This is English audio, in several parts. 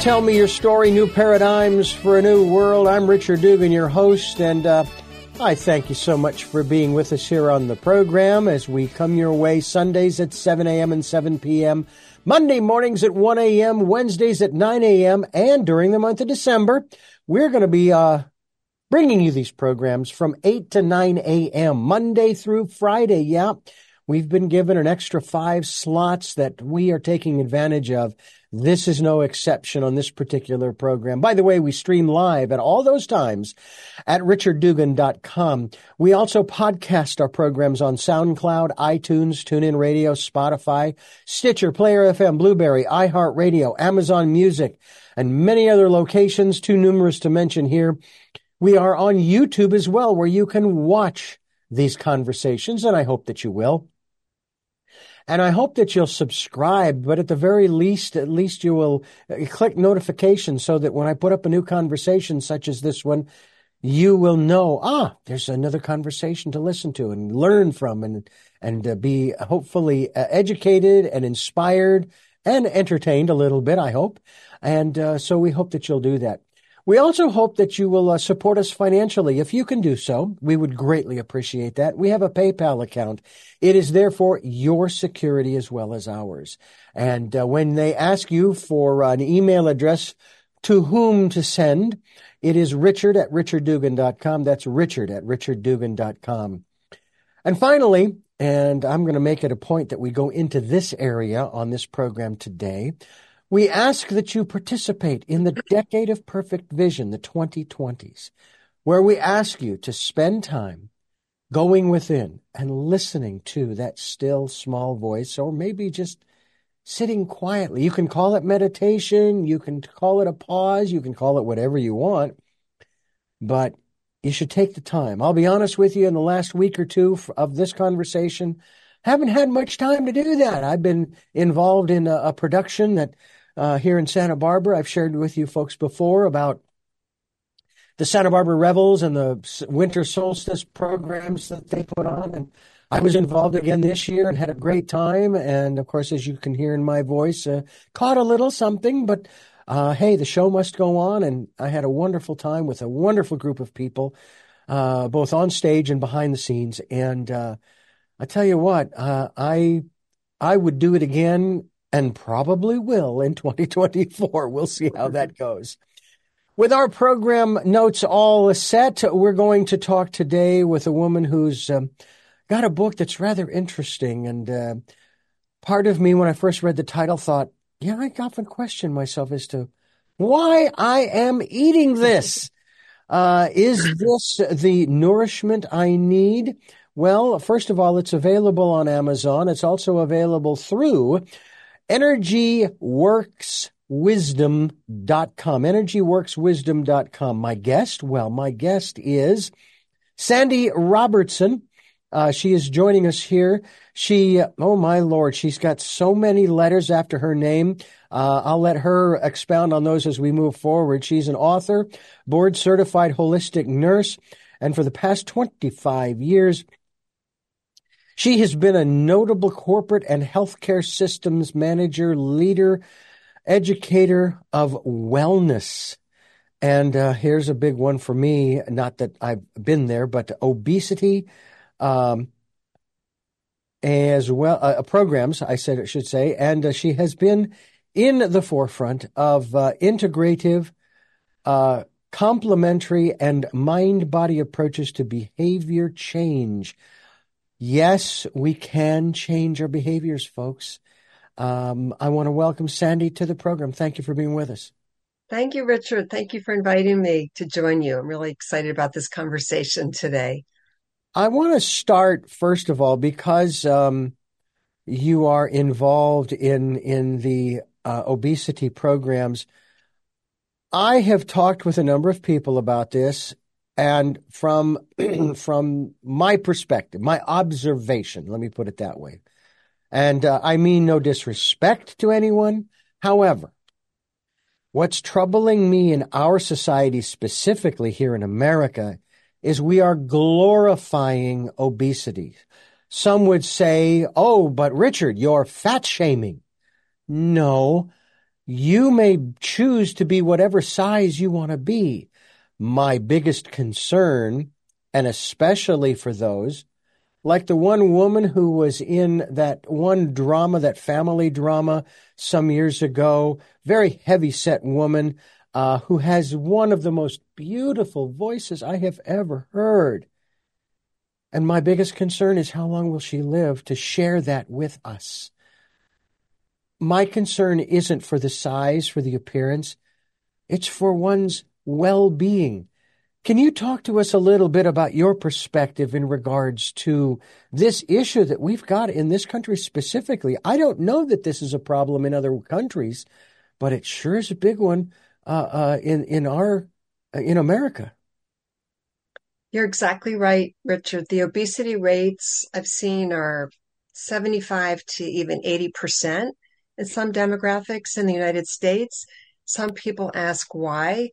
Tell Me Your Story New Paradigms for a New World. I'm Richard Dugan, your host, and uh, I thank you so much for being with us here on the program as we come your way Sundays at 7 a.m. and 7 p.m., Monday mornings at 1 a.m., Wednesdays at 9 a.m., and during the month of December, we're going to be uh, bringing you these programs from 8 to 9 a.m., Monday through Friday. Yeah, we've been given an extra five slots that we are taking advantage of this is no exception on this particular program. By the way, we stream live at all those times at richarddugan.com. We also podcast our programs on SoundCloud, iTunes, TuneIn Radio, Spotify, Stitcher, Player FM, Blubrry, iHeartRadio, Amazon Music, and many other locations, too numerous to mention here. We are on YouTube as well, where you can watch these conversations, and I hope that you will. And I hope that you'll subscribe, but at the very least, at least you will uh, click notifications so that when I put up a new conversation such as this one, you will know, ah, there's another conversation to listen to and learn from and, and uh, be hopefully uh, educated and inspired and entertained a little bit, I hope. And uh, so we hope that you'll do that. We also hope that you will uh, support us financially. If you can do so, we would greatly appreciate that. We have a PayPal account. It is therefore your security as well as ours. And uh, when they ask you for an email address to whom to send, it is richard at richarddugan.com. That's richard at richarddugan.com. And finally, and I'm going to make it a point that we go into this area on this program today. We ask that you participate in the Decade of Perfect Vision, the 2020s, where we ask you to spend time going within and listening to that still small voice, or maybe just sitting quietly. You can call it meditation, you can call it a pause, you can call it whatever you want, but you should take the time. I'll be honest with you, in the last week or two of this conversation, haven't had much time to do that. I've been involved in a, a production that uh, here in Santa Barbara. I've shared with you folks before about the Santa Barbara Revels and the winter solstice programs that they put on. And I was involved again this year and had a great time. And of course, as you can hear in my voice, uh, caught a little something, but uh, hey, the show must go on. And I had a wonderful time with a wonderful group of people, uh, both on stage and behind the scenes. And uh, I tell you what, uh, I I would do it again and probably will in 2024. We'll see how that goes. With our program notes all set, we're going to talk today with a woman who's um, got a book that's rather interesting. And uh, part of me, when I first read the title, thought, yeah, I often question myself as to why I am eating this. Uh, is this the nourishment I need? Well, first of all, it's available on Amazon. It's also available through EnergyWorksWisdom.com. EnergyWorksWisdom.com. My guest, well, my guest is Sandy Robertson. Uh, she is joining us here. She, oh my lord, she's got so many letters after her name. Uh, I'll let her expound on those as we move forward. She's an author, board certified holistic nurse, and for the past 25 years, she has been a notable corporate and healthcare systems manager, leader, educator of wellness. And uh, here's a big one for me. Not that I've been there, but obesity, um, as well, uh, programs, I said it should say. And uh, she has been in the forefront of uh, integrative, uh, complementary, and mind body approaches to behavior change Yes, we can change our behaviors, folks. Um, I want to welcome Sandy to the program. Thank you for being with us. Thank you, Richard. Thank you for inviting me to join you. I'm really excited about this conversation today. I want to start first of all because um, you are involved in in the uh, obesity programs. I have talked with a number of people about this, and from from my perspective, my observation, let me put it that way, and uh, I mean no disrespect to anyone. However, what's troubling me in our society, specifically here in America, is we are glorifying obesity. Some would say, "Oh, but Richard, you're fat shaming." No, You may choose to be whatever size you want to be. My biggest concern, and especially for those like the one woman who was in that one drama, that family drama some years ago, very heavy set woman uh, who has one of the most beautiful voices I have ever heard. And my biggest concern is how long will she live to share that with us? My concern isn't for the size, for the appearance. It's for one's well being. Can you talk to us a little bit about your perspective in regards to this issue that we've got in this country specifically? I don't know that this is a problem in other countries, but it sure is a big one uh, uh, in in our uh, in America. You're exactly right, Richard. The obesity rates I've seen are 75 to even 80 percent in some demographics in the United States. Some people ask why.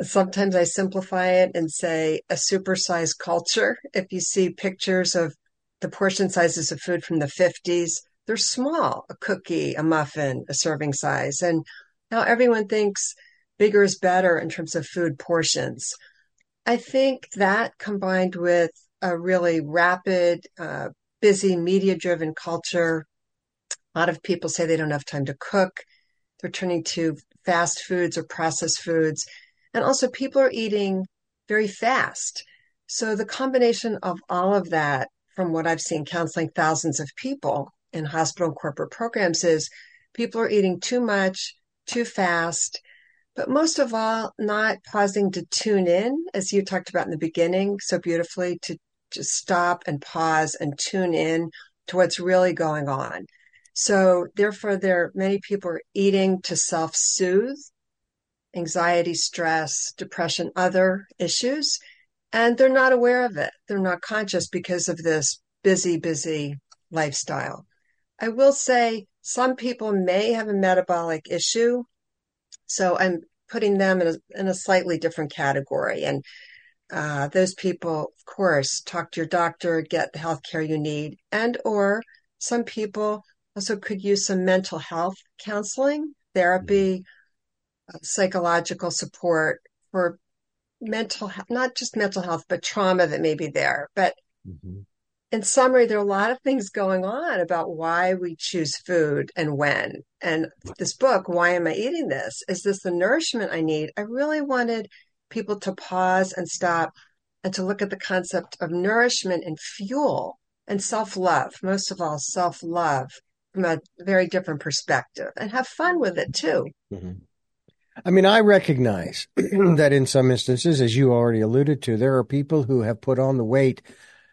Sometimes I simplify it and say a supersized culture. If you see pictures of the portion sizes of food from the 50s, they're small a cookie, a muffin, a serving size. And now everyone thinks bigger is better in terms of food portions. I think that combined with a really rapid, uh, busy, media driven culture, a lot of people say they don't have time to cook. They're turning to fast foods or processed foods. And also, people are eating very fast. So, the combination of all of that, from what I've seen counseling thousands of people in hospital and corporate programs, is people are eating too much, too fast, but most of all, not pausing to tune in, as you talked about in the beginning so beautifully, to just stop and pause and tune in to what's really going on. So, therefore, there many people are eating to self soothe anxiety, stress, depression, other issues, and they're not aware of it. They're not conscious because of this busy, busy lifestyle. I will say some people may have a metabolic issue. So I'm putting them in a, in a slightly different category. And uh, those people, of course, talk to your doctor, get the health care you need, and or some people also could use some mental health counseling, therapy, psychological support for mental health, not just mental health but trauma that may be there. But mm-hmm. in summary there are a lot of things going on about why we choose food and when. And this book why am i eating this? Is this the nourishment i need? I really wanted people to pause and stop and to look at the concept of nourishment and fuel and self-love most of all self-love from a very different perspective and have fun with it too. Mm-hmm. I mean, I recognize that in some instances, as you already alluded to, there are people who have put on the weight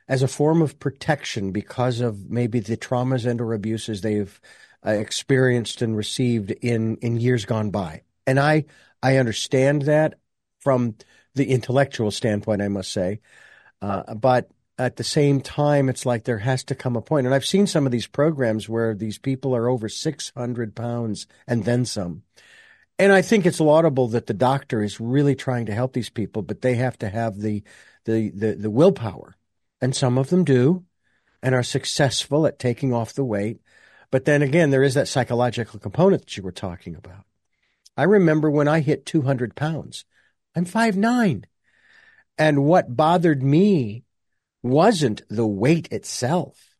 as a form of protection because of maybe the traumas and or abuses they've uh, experienced and received in in years gone by. And I I understand that from the intellectual standpoint, I must say. Uh, but at the same time, it's like there has to come a point. And I've seen some of these programs where these people are over 600 pounds and then some. And I think it's laudable that the doctor is really trying to help these people, but they have to have the, the, the, the willpower. And some of them do and are successful at taking off the weight. But then again, there is that psychological component that you were talking about. I remember when I hit 200 pounds, I'm five nine, And what bothered me wasn't the weight itself.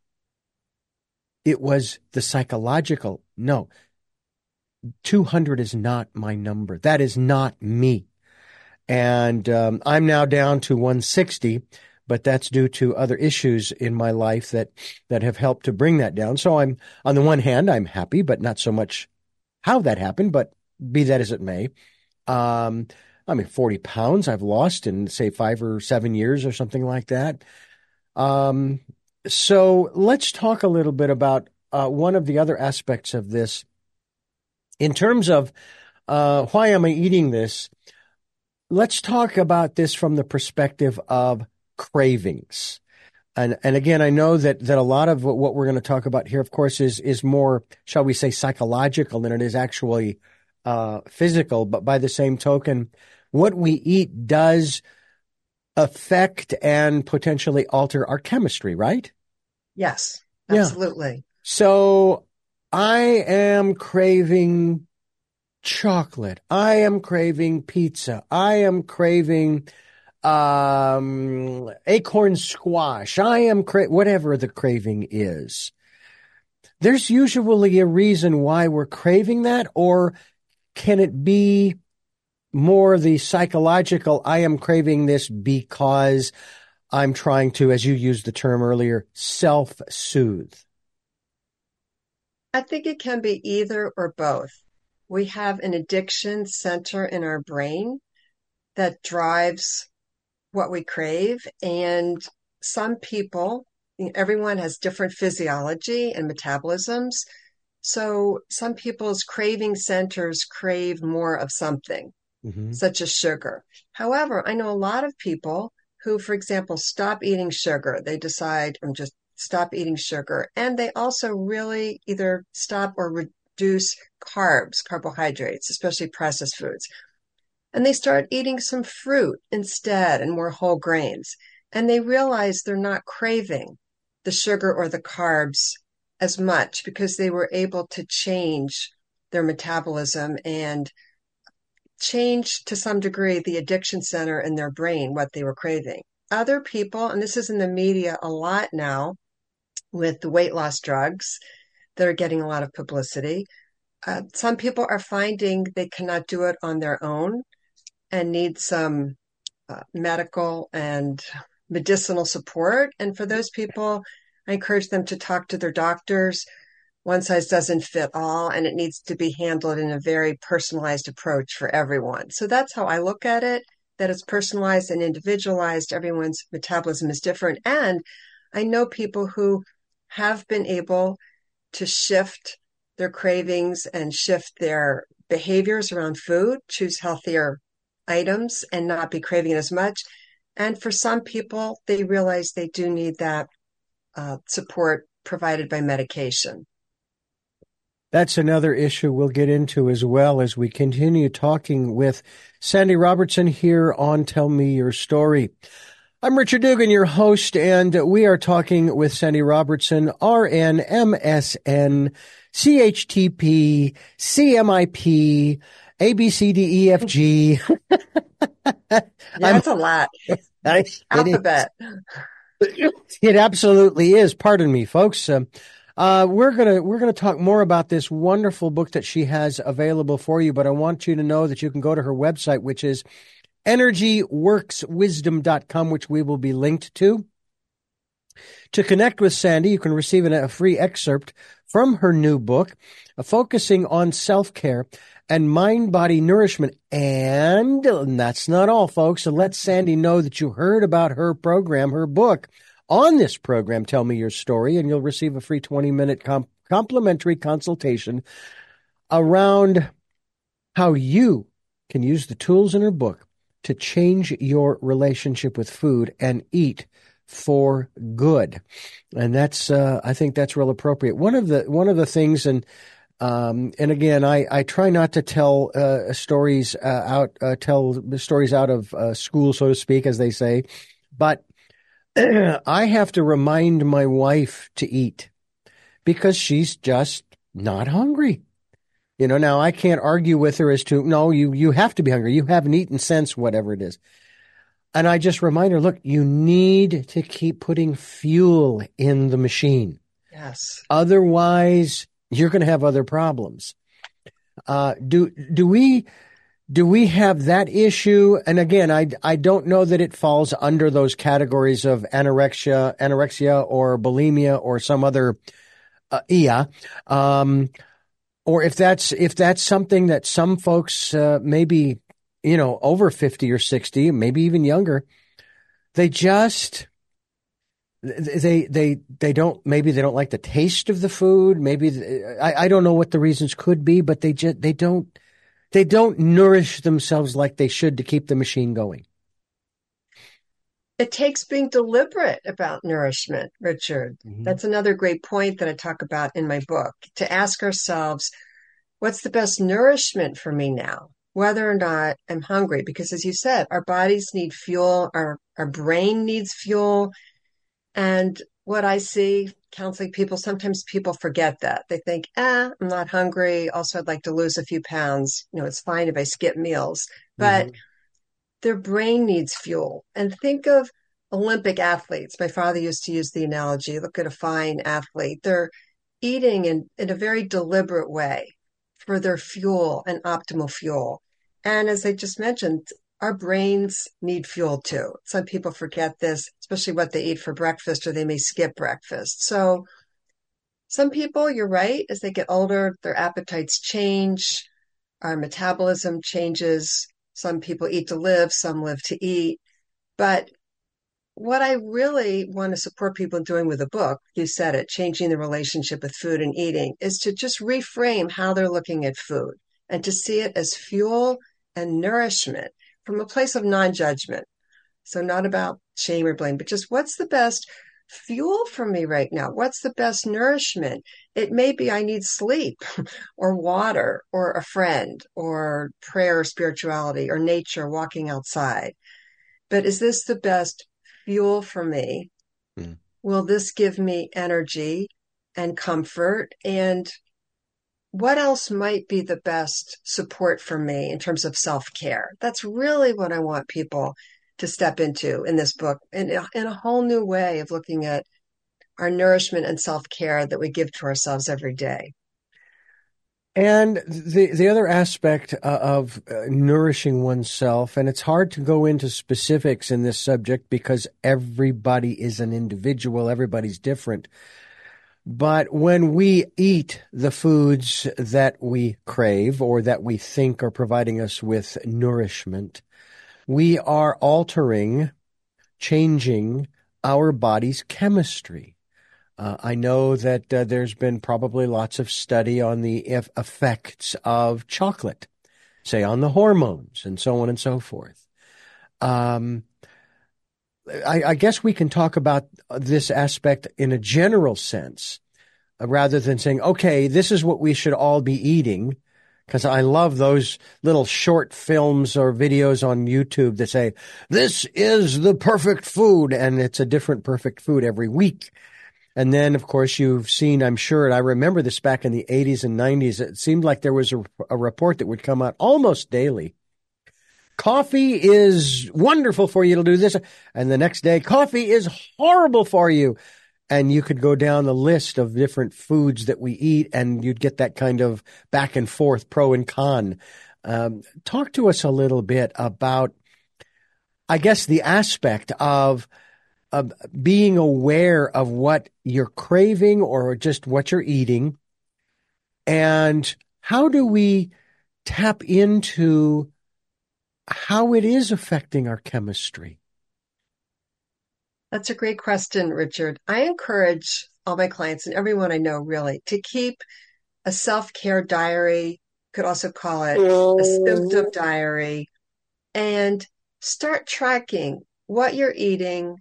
It was the psychological. No, 200 is not my number. That is not me. And um, I'm now down to 160, but that's due to other issues in my life that that have helped to bring that down. So I'm on the one hand, I'm happy, but not so much how that happened. But be that as it may, um, I mean, 40 pounds I've lost in say five or seven years or something like that. Um, so let's talk a little bit about uh, one of the other aspects of this in terms of uh, why am I eating this? Let's talk about this from the perspective of cravings. And, and again, I know that, that a lot of what, we're going to talk about here, of course, is, is more, shall we say, psychological than it is actually uh, physical. But by the same token, what we eat does affect and potentially alter our chemistry, right? Yes, absolutely. Yeah. So I am craving chocolate. I am craving pizza. I am craving um, acorn squash. I am cra- whatever the craving is. There's usually a reason why we're craving that, or can it be more the psychological? I am craving this because I'm trying to, as you used the term earlier, self soothe. I think it can be either or both. We have an addiction center in our brain that drives what we crave. And some people, everyone has different physiology and metabolisms. So some people's craving centers crave more of something, mm-hmm. such as sugar. However, I know a lot of people who, for example, stop eating sugar. They decide, I'm just stop eating sugar. And they also really either stop or reduce carbs, carbohydrates, especially processed foods. And they start eating some fruit instead and more whole grains. And they realize they're not craving the sugar or the carbs as much because they were able to change their metabolism and change to some degree the addiction center in their brain, what they were craving. Other people, and this is in the media a lot now with the weight loss drugs that are getting a lot of publicity. Uh, some people are finding they cannot do it on their own and need some uh, medical and medicinal support. And for those people, I encourage them to talk to their doctors. One size doesn't fit all, and it needs to be handled in a very personalized approach for everyone. So that's how I look at it that it's personalized and individualized. Everyone's metabolism is different. And I know people who have been able to shift their cravings and shift their behaviors around food, choose healthier items and not be craving it as much. And for some people, they realize they do need that uh, support provided by medication. That's another issue we'll get into as well as we continue talking with Sandy Robertson here on Tell Me Your Story. I'm Richard Dugan, your host, and we are talking with Sandy Robertson, RN, MSN, CHTP, CMIP, A, B, C, D, E, F, G. That's a lot. I, Alphabet. It, it, absolutely is. Pardon me, folks. Uh, uh, we're gonna we're gonna talk more about this wonderful book that she has available for you, but I want you to know that you can go to her website, which is energyworkswisdom.com, which we will be linked to. To connect with Sandy, you can receive a free excerpt from her new book, uh, focusing on self care and mind body nourishment. And, that's not all, folks. So let Sandy know that you heard about her program, her book. On this program, Tell Me Your Story, and you'll receive a free 20 minute comp- complimentary consultation around how you can use the tools in her book to change your relationship with food and eat for good. And that's, uh, I think that's real appropriate. One of the, one of the things, and, um, and again, I, I try not to tell, uh, stories, uh, out, uh, tell stories out of, uh, school, so to speak, as they say, but I have to remind my wife to eat because she's just not hungry. You know, now I can't argue with her as to, no, you, you have to be hungry. You haven't eaten since whatever it is. And I just remind her, look, you need to keep putting fuel in the machine. Yes. Otherwise, you're going to have other problems. Uh, do, do we, do we have that issue? And again, I, I don't know that it falls under those categories of anorexia, anorexia or bulimia or some other, uh, IA. Um, or if that's if that's something that some folks uh, maybe you know over 50 or 60 maybe even younger they just they they they don't maybe they don't like the taste of the food maybe I, I don't know what the reasons could be but they just they don't they don't nourish themselves like they should to keep the machine going it takes being deliberate about nourishment, Richard. Mm-hmm. That's another great point that I talk about in my book to ask ourselves, what's the best nourishment for me now? Whether or not I'm hungry, because as you said, our bodies need fuel, our, our brain needs fuel. And what I see counseling people, sometimes people forget that. They think, ah, I'm not hungry. Also, I'd like to lose a few pounds. You know, it's fine if I skip meals. But mm-hmm. Their brain needs fuel. And think of Olympic athletes. My father used to use the analogy look at a fine athlete. They're eating in, in a very deliberate way for their fuel and optimal fuel. And as I just mentioned, our brains need fuel too. Some people forget this, especially what they eat for breakfast, or they may skip breakfast. So, some people, you're right, as they get older, their appetites change, our metabolism changes. Some people eat to live, some live to eat. But what I really want to support people in doing with the book, you said it, changing the relationship with food and eating, is to just reframe how they're looking at food and to see it as fuel and nourishment from a place of non judgment. So, not about shame or blame, but just what's the best fuel for me right now? What's the best nourishment? It may be I need sleep or water or a friend or prayer, or spirituality or nature, walking outside. But is this the best fuel for me? Mm. Will this give me energy and comfort? And what else might be the best support for me in terms of self care? That's really what I want people to step into in this book in, in a whole new way of looking at our nourishment and self care that we give to ourselves every day. And the the other aspect uh, of uh, nourishing oneself, and it's hard to go into specifics in this subject because everybody is an individual, everybody's different. But when we eat the foods that we crave or that we think are providing us with nourishment, we are altering, changing our body's chemistry. Uh, I know that uh, there's been probably lots of study on the effects of chocolate, say on the hormones and so on and so forth. Um, I, I, guess we can talk about this aspect in a general sense uh, rather than saying, okay, this is what we should all be eating. Because I love those little short films or videos on YouTube that say, this is the perfect food. And it's a different perfect food every week. And then, of course, you've seen, I'm sure, and I remember this back in the 80s and 90s, it seemed like there was a, a report that would come out almost daily coffee is wonderful for you to do this. And the next day, coffee is horrible for you. And you could go down the list of different foods that we eat and you'd get that kind of back and forth, pro and con. Um, talk to us a little bit about, I guess, the aspect of, of being aware of what you're craving or just what you're eating. And how do we tap into how it is affecting our chemistry? That's a great question, Richard. I encourage all my clients and everyone I know really to keep a self care diary, could also call it a symptom oh. diary, and start tracking what you're eating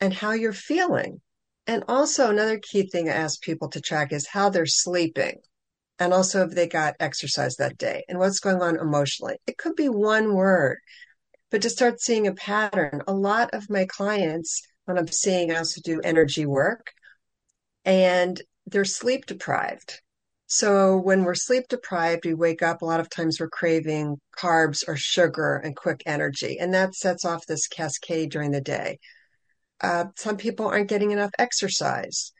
and how you're feeling. And also, another key thing I ask people to track is how they're sleeping and also if they got exercise that day and what's going on emotionally. It could be one word, but to start seeing a pattern. A lot of my clients, when I'm seeing, I also do energy work and they're sleep deprived. So when we're sleep deprived, we wake up, a lot of times we're craving carbs or sugar and quick energy. And that sets off this cascade during the day. Uh, some people aren't getting enough exercise.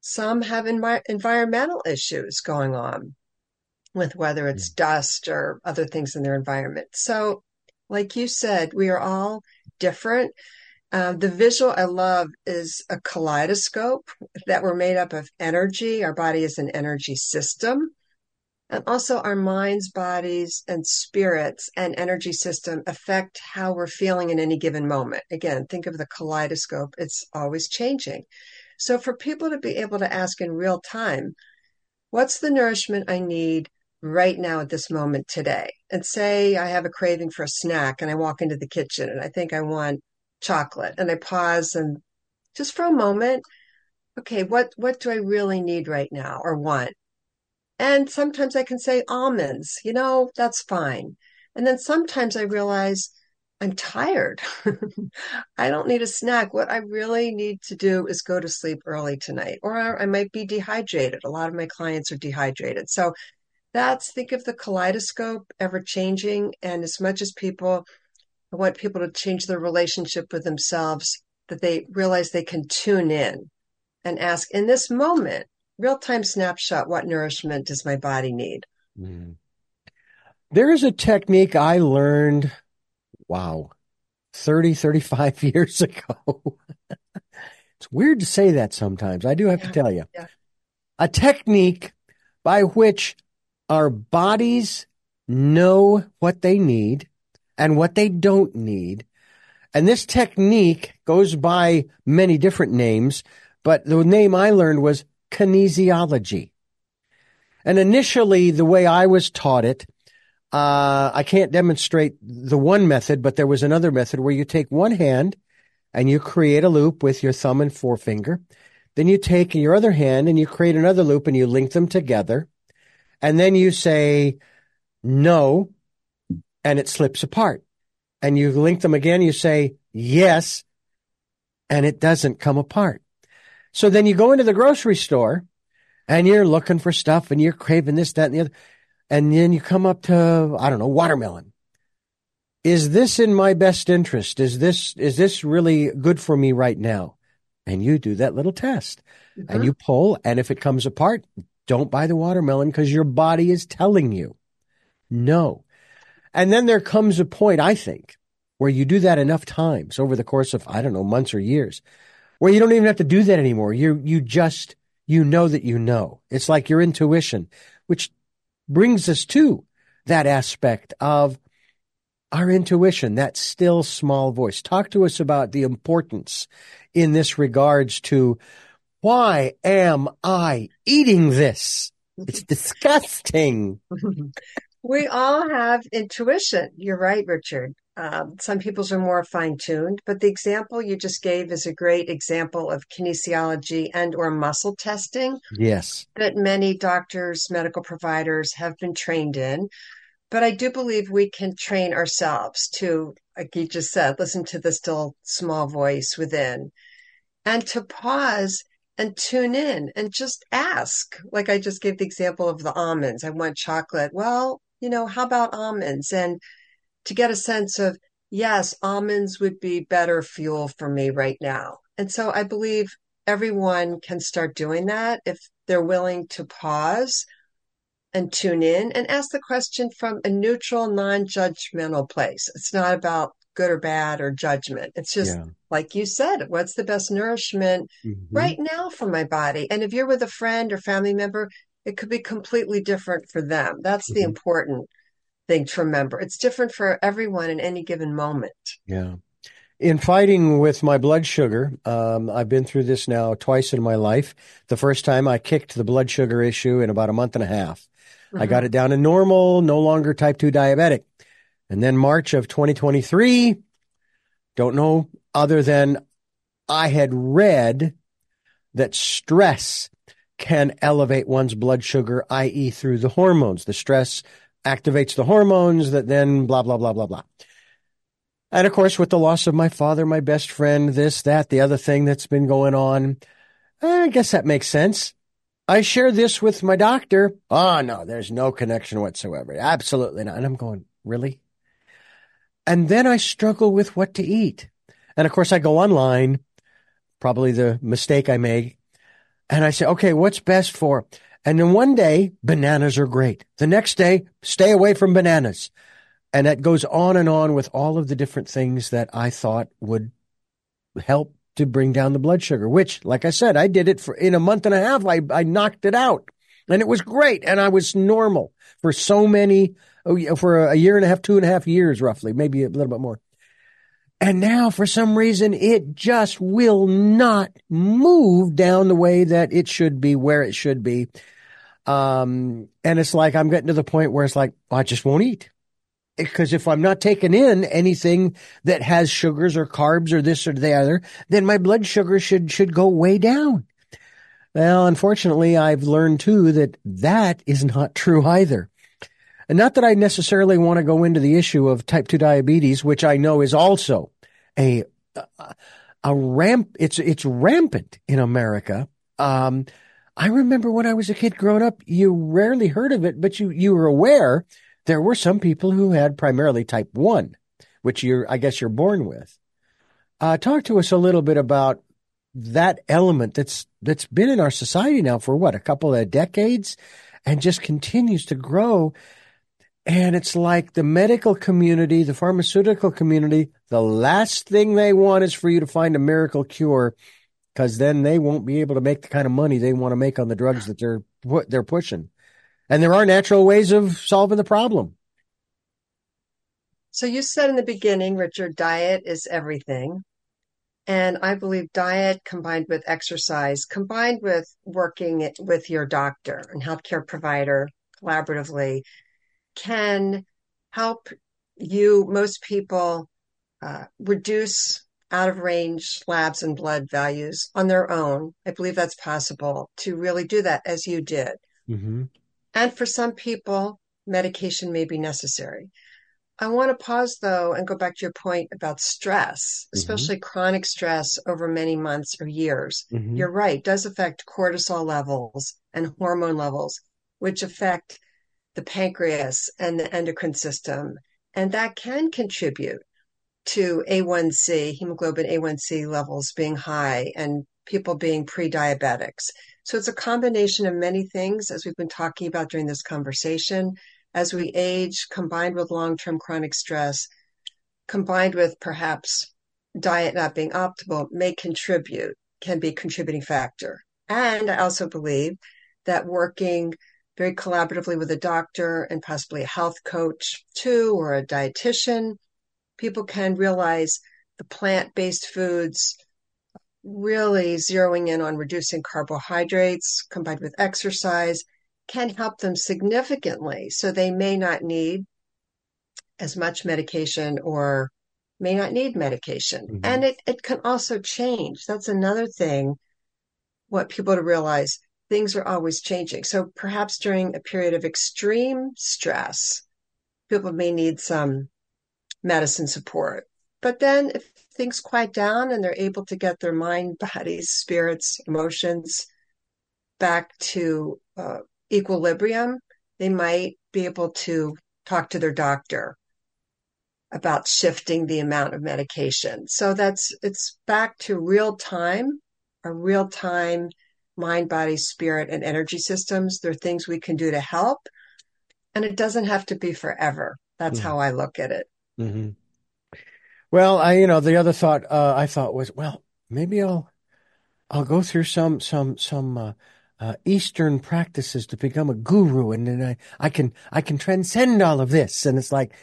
Some have envi- environmental issues going on with whether it's mm. dust or other things in their environment. So, like you said, we are all different. Uh, the visual I love is a kaleidoscope that we're made up of energy. Our body is an energy system. And also, our minds, bodies, and spirits and energy system affect how we're feeling in any given moment. Again, think of the kaleidoscope, it's always changing. So for people to be able to ask in real time, what's the nourishment I need right now at this moment today? And say I have a craving for a snack and I walk into the kitchen and I think I want chocolate and I pause and just for a moment, okay, what, what do I really need right now or want? And sometimes I can say almonds, you know, that's fine. And then sometimes I realize I'm tired. I don't need a snack. What I really need to do is go to sleep early tonight, or I might be dehydrated. A lot of my clients are dehydrated. So that's think of the kaleidoscope ever changing. And as much as people, I want people to change their relationship with themselves, that they realize they can tune in and ask in this moment, real time snapshot, what nourishment does my body need? Mm. There is a technique I learned, wow, 30, 35 years ago. it's weird to say that sometimes. I do have yeah, to tell you. Yeah. A technique by which our bodies know what they need and what they don't need. And this technique goes by many different names, but the name I learned was kinesiology. And initially, the way I was taught it, uh, I can't demonstrate the one method, but there was another method where you take one hand and you create a loop with your thumb and forefinger. Then you take your other hand and you create another loop and you link them together and then you say no, and it slips apart. And you link them again, you say yes, and it doesn't come apart. So then you go into the grocery store and you're looking for stuff and you're craving this, that, and the other. And then you come up to, I don't know, watermelon. Is this in my best interest? Is this, is this really good for me right now? And you do that little test mm-hmm. and you pull. And if it comes apart, don't buy the watermelon because your body is telling you no. And then there comes a point, I think, where you do that enough times over the course of, I don't know, months or years, where you don't even have to do that anymore. You, you just, you know that you know. It's like your intuition, which brings us to that aspect of our intuition, that still small voice. Talk to us about the importance in this regards to why am I eating this? It's disgusting. we all have intuition. You're right, Richard. Um, some people's are more fine tuned, but the example you just gave is a great example of kinesiology and or muscle testing. Yes. That many doctors, medical providers have been trained in. But I do believe we can train ourselves to, like you just said, listen to the still small voice within and to pause and tune in and just ask. Like I just gave the example of the almonds. I want chocolate. Well, you know, how about almonds? And to get a sense of, yes, almonds would be better fuel for me right now. And so I believe everyone can start doing that if they're willing to pause and tune in and ask the question from a neutral, non judgmental place. It's not about good or bad or judgment. It's just yeah. like you said, what's the best nourishment mm-hmm. right now for my body? And if you're with a friend or family member, it could be completely different for them. That's mm-hmm. the important thing to remember. It's different for everyone in any given moment. Yeah. In fighting with my blood sugar, um, I've been through this now twice in my life. The first time I kicked the blood sugar issue in about a month and a half. Mm-hmm. I got it down to normal, no longer type 2 diabetic. And then March of 2023, don't know other than I had read that stress can elevate one's blood sugar, i.e., through the hormones. The stress activates the hormones that then blah, blah, blah, blah, blah. And of course, with the loss of my father, my best friend, this, that, the other thing that's been going on, eh, I guess that makes sense. I share this with my doctor. Oh, no, there's no connection whatsoever. Absolutely not. And I'm going, really? And then I struggle with what to eat. And of course, I go online, probably the mistake I make, and I say, okay, what's best for? And then one day, bananas are great. The next day, stay away from bananas. And that goes on and on with all of the different things that I thought would help to bring down the blood sugar, which, like I said, I did it for in a month and a half. I, I knocked it out and it was great. And I was normal for so many Oh, for a year and a half, two and a half years, roughly, maybe a little bit more. And now, for some reason, it just will not move down the way that it should be, where it should be. Um, and it's like I'm getting to the point where it's like I just won't eat because if I'm not taking in anything that has sugars or carbs or this or the other, then my blood sugar should should go way down. Well, unfortunately, I've learned too that that is not true either. And not that I necessarily want to go into the issue of type 2 diabetes, which I know is also a, a, a ramp, it's, it's rampant in America. Um, I remember when I was a kid growing up, you rarely heard of it, but you, you were aware there were some people who had primarily type 1, which you're, I guess you're born with. Uh, talk to us a little bit about that element that's that's been in our society now for what a couple of decades and just continues to grow and it's like the medical community the pharmaceutical community the last thing they want is for you to find a miracle cure because then they won't be able to make the kind of money they want to make on the drugs that they're they're pushing. And there are natural ways of solving the problem. So you said in the beginning richard diet is everything. And I believe diet combined with exercise, combined with working with your doctor and healthcare provider collaboratively, can help you, most people, uh, reduce out of range labs and blood values on their own. I believe that's possible to really do that as you did. Mm-hmm. And for some people, medication may be necessary. I want to pause though and go back to your point about stress, mm-hmm. especially chronic stress over many months or years. Mm-hmm. You're right, does affect cortisol levels and hormone levels, which affect the pancreas and the endocrine system. And that can contribute to A1C, hemoglobin A1C levels being high and people being pre diabetics. So it's a combination of many things, as we've been talking about during this conversation as we age, combined with long term chronic stress, combined with perhaps diet not being optimal, may contribute, can be a contributing factor. And I also believe that working very collaboratively with a doctor and possibly a health coach too, or a dietitian, people can realize the plant based foods really zeroing in on reducing carbohydrates combined with exercise can help them significantly. So they may not need as much medication or may not need medication. Mm-hmm. And it, it can also change. That's another thing, what people to realize things are always changing. So perhaps during a period of extreme stress, people may need some medicine support. But then if things quiet down and they're able to get their mind, bodies, spirits, emotions back to uh, equilibrium, they might be able to talk to their doctor about shifting the amount of medication. So that's it's back to real time, a real time mind, body, spirit, and energy systems. There are things we can do to help. And it doesn't have to be forever. That's mm-hmm. how I look at it. Mm-hmm. Well, I, you know, the other thought uh, I thought was, well, maybe I'll, I'll go through some, some, some uh, uh, Eastern practices to become a guru, and then I, I can I can transcend all of this. And it's like,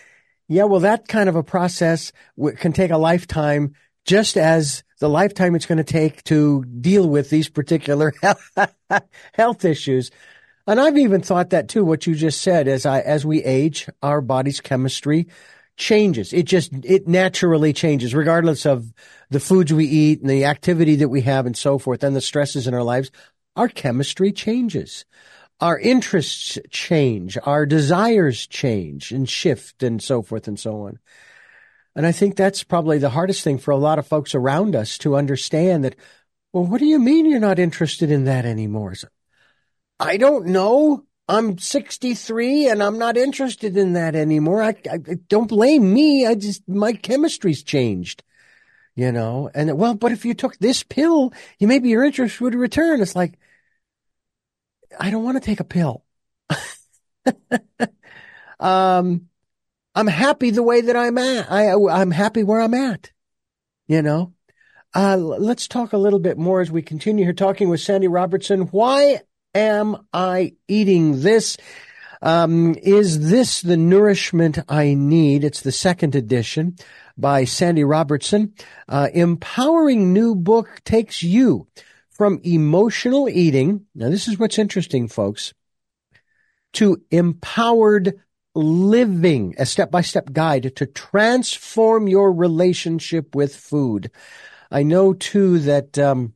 yeah, well, that kind of a process w- can take a lifetime, just as the lifetime it's going to take to deal with these particular health issues. And I've even thought that too. What you just said, as I as we age, our body's chemistry changes. It just it naturally changes, regardless of the foods we eat and the activity that we have and so forth, and the stresses in our lives our chemistry changes. Our interests change, our desires change and shift and so forth and so on. And I think that's probably the hardest thing for a lot of folks around us to understand that, well, what do you mean you're not interested in that anymore? So, I don't know. I'm 63 and I'm not interested in that anymore. I, I, don't blame me. I just, my chemistry's changed, you know, and well, but if you took this pill, you maybe your interest would return. It's like, I don't want to take a pill. um, I'm happy the way that I'm at. I, I'm happy where I'm at. You know, uh, let's talk a little bit more as we continue here talking with Sandy Robertson. Why am I eating this? Um, is this the nourishment I need? It's the second edition by Sandy Robertson. Uh, empowering new book takes you from emotional eating. Now, this is what's interesting, folks, to empowered living, a step by step guide to transform your relationship with food. I know too that, um,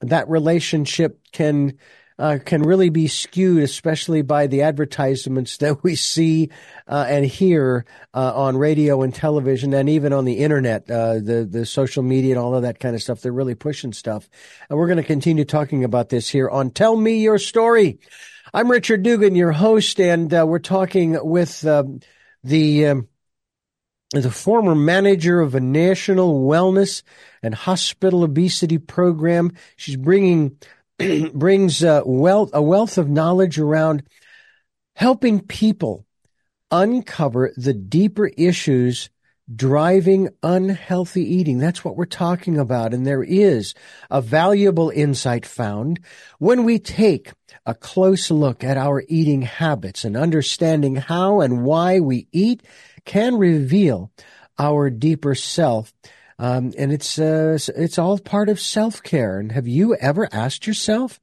that relationship can uh, can really be skewed, especially by the advertisements that we see uh, and hear uh, on radio and television, and even on the internet, uh, the the social media and all of that kind of stuff. They're really pushing stuff, and we're going to continue talking about this here on "Tell Me Your Story." I'm Richard Dugan, your host, and uh, we're talking with um, the. Um, the former manager of a national wellness and hospital obesity program. She's bringing brings uh, wealth, a wealth of knowledge around helping people uncover the deeper issues driving unhealthy eating. That's what we're talking about. And there is a valuable insight found when we take a close look at our eating habits and understanding how and why we eat can reveal our deeper self um, and it's uh, it's all part of self care. And have you ever asked yourself,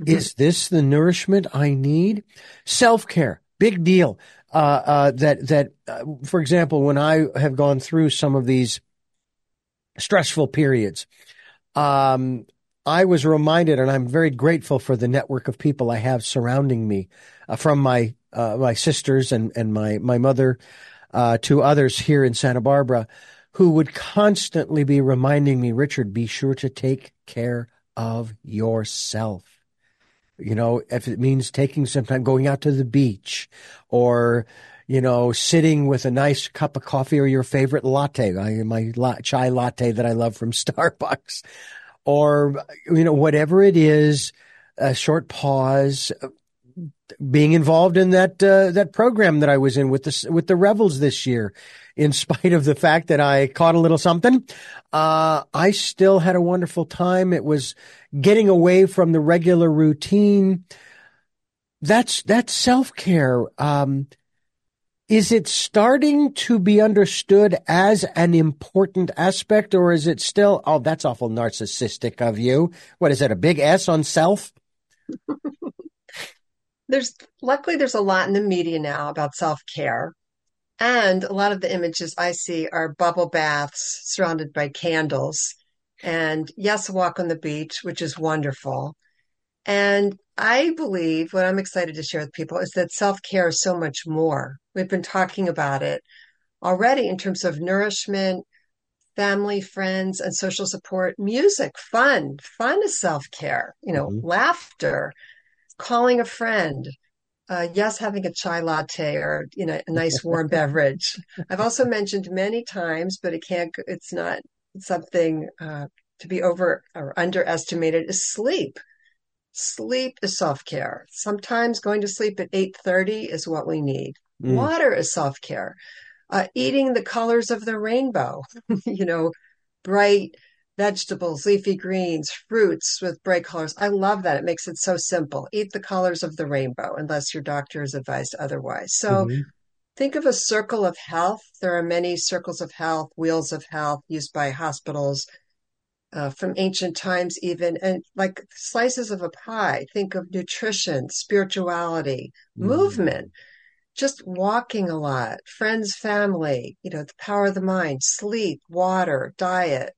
mm-hmm. is this the nourishment I need? Self care, big deal. Uh, uh, that that, uh, for example, when I have gone through some of these stressful periods, um, I was reminded, and I'm very grateful for the network of people I have surrounding me, uh, from my uh, my sisters and and my my mother to others here in Santa Barbara who would constantly be reminding me, Richard, be sure to take care of yourself. You know, if it means taking some time, going out to the beach or, you know, sitting with a nice cup of coffee or your favorite latte, my chai latte that I love from Starbucks, or, you know, whatever it is, a short pause, being involved in that uh, that program that I was in with the with the Revels this year, in spite of the fact that I caught a little something, uh, I still had a wonderful time. It was getting away from the regular routine. That's that's self care. Um, is it starting to be understood as an important aspect, or is it still? Oh, that's awful narcissistic of you. What is that? A big S on self? there's luckily there's a lot in the media now about self-care and a lot of the images i see are bubble baths surrounded by candles and yes a walk on the beach which is wonderful and i believe what i'm excited to share with people is that self-care is so much more we've been talking about it already in terms of nourishment family friends and social support music fun fun is self-care you know mm-hmm. laughter calling a friend, uh, yes, having a chai latte or you know a nice warm beverage. I've also mentioned many times, but it can't. It's not something uh, to be over or underestimated. Is sleep. Sleep is self care. Sometimes going to sleep at eight thirty is what we need. Mm. Water is self care. Uh, eating the colors of the rainbow. you know, bright vegetables, leafy greens, fruits with bright colors. I love that. It makes it so simple. Eat the colors of the rainbow unless your doctor is advised otherwise. So mm-hmm. think of a circle of health. There are many circles of health, wheels of health used by hospitals uh, from ancient times, even, and like slices of a pie. Think of nutrition, spirituality, mm-hmm. movement. Just walking a lot, friends, family, you know, the power of the mind, sleep, water, diet,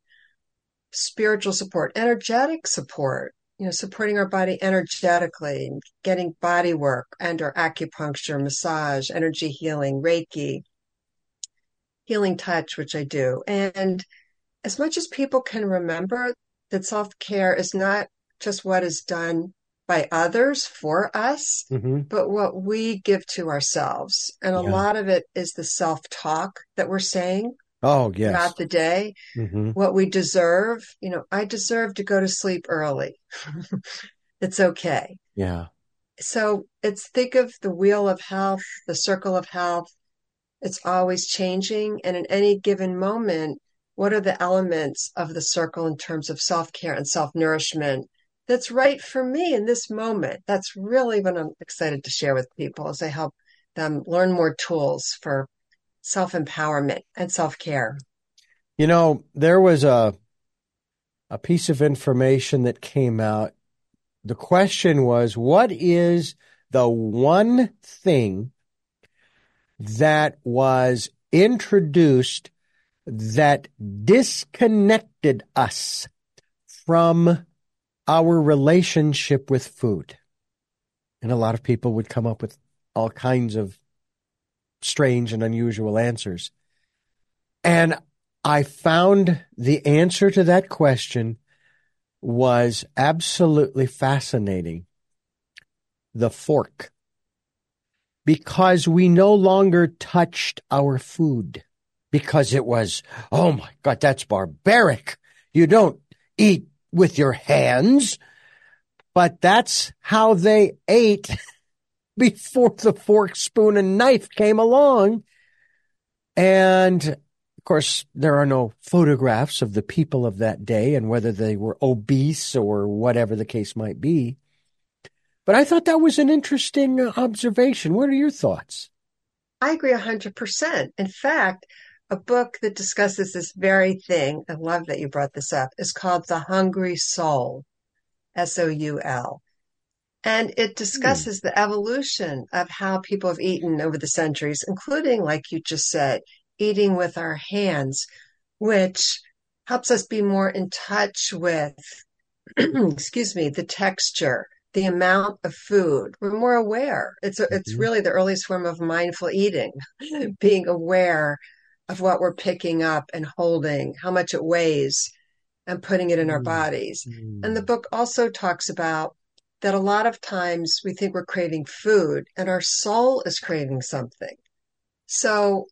spiritual support, energetic support, you know, supporting our body energetically, getting body work and or acupuncture, massage, energy healing, Reiki, healing touch, which I do. And as much as people can remember that self care is not just what is done by others for us, mm-hmm. but what we give to ourselves. And a yeah. lot of it is the self talk that we're saying Oh, yes. Throughout the day, mm-hmm. what we deserve. You know, I deserve to go to sleep early. it's okay. Yeah. So it's think of the wheel of health, the circle of health. It's always changing. And in any given moment, what are the elements of the circle in terms of self care and self nourishment that's right for me in this moment? That's really what I'm excited to share with people as I help them learn more tools for self empowerment and self care? You know, there was a a piece of information that came out. The question was, what is the one thing that was introduced that disconnected us from our relationship with food. And a lot of people would come up with all kinds of strange and unusual answers. And I found the answer to that question was absolutely fascinating. The fork. Because we no longer touched our food. Because it was, oh my God, that's barbaric. You don't eat with your hands. But that's how they ate before the fork, spoon, and knife came along. And of course, there are no photographs of the people of that day and whether they were obese or whatever the case might be. But I thought that was an interesting uh, observation. What are your thoughts? I agree 100%. In fact, a book that discusses this very thing, I love that you brought this up, is called The Hungry Soul, S O U L. And it discusses hmm. the evolution of how people have eaten over the centuries, including, like you just said, eating with our hands, which helps us be more in touch with, excuse me, the texture, the amount of food. We're more aware. It's mm-hmm. it's really the earliest form of mindful eating, being aware of what we're picking up and holding, how much it weighs, and putting it in our mm-hmm. bodies. Mm. And the book also talks about that a lot of times we think we're craving food and our soul is craving something. So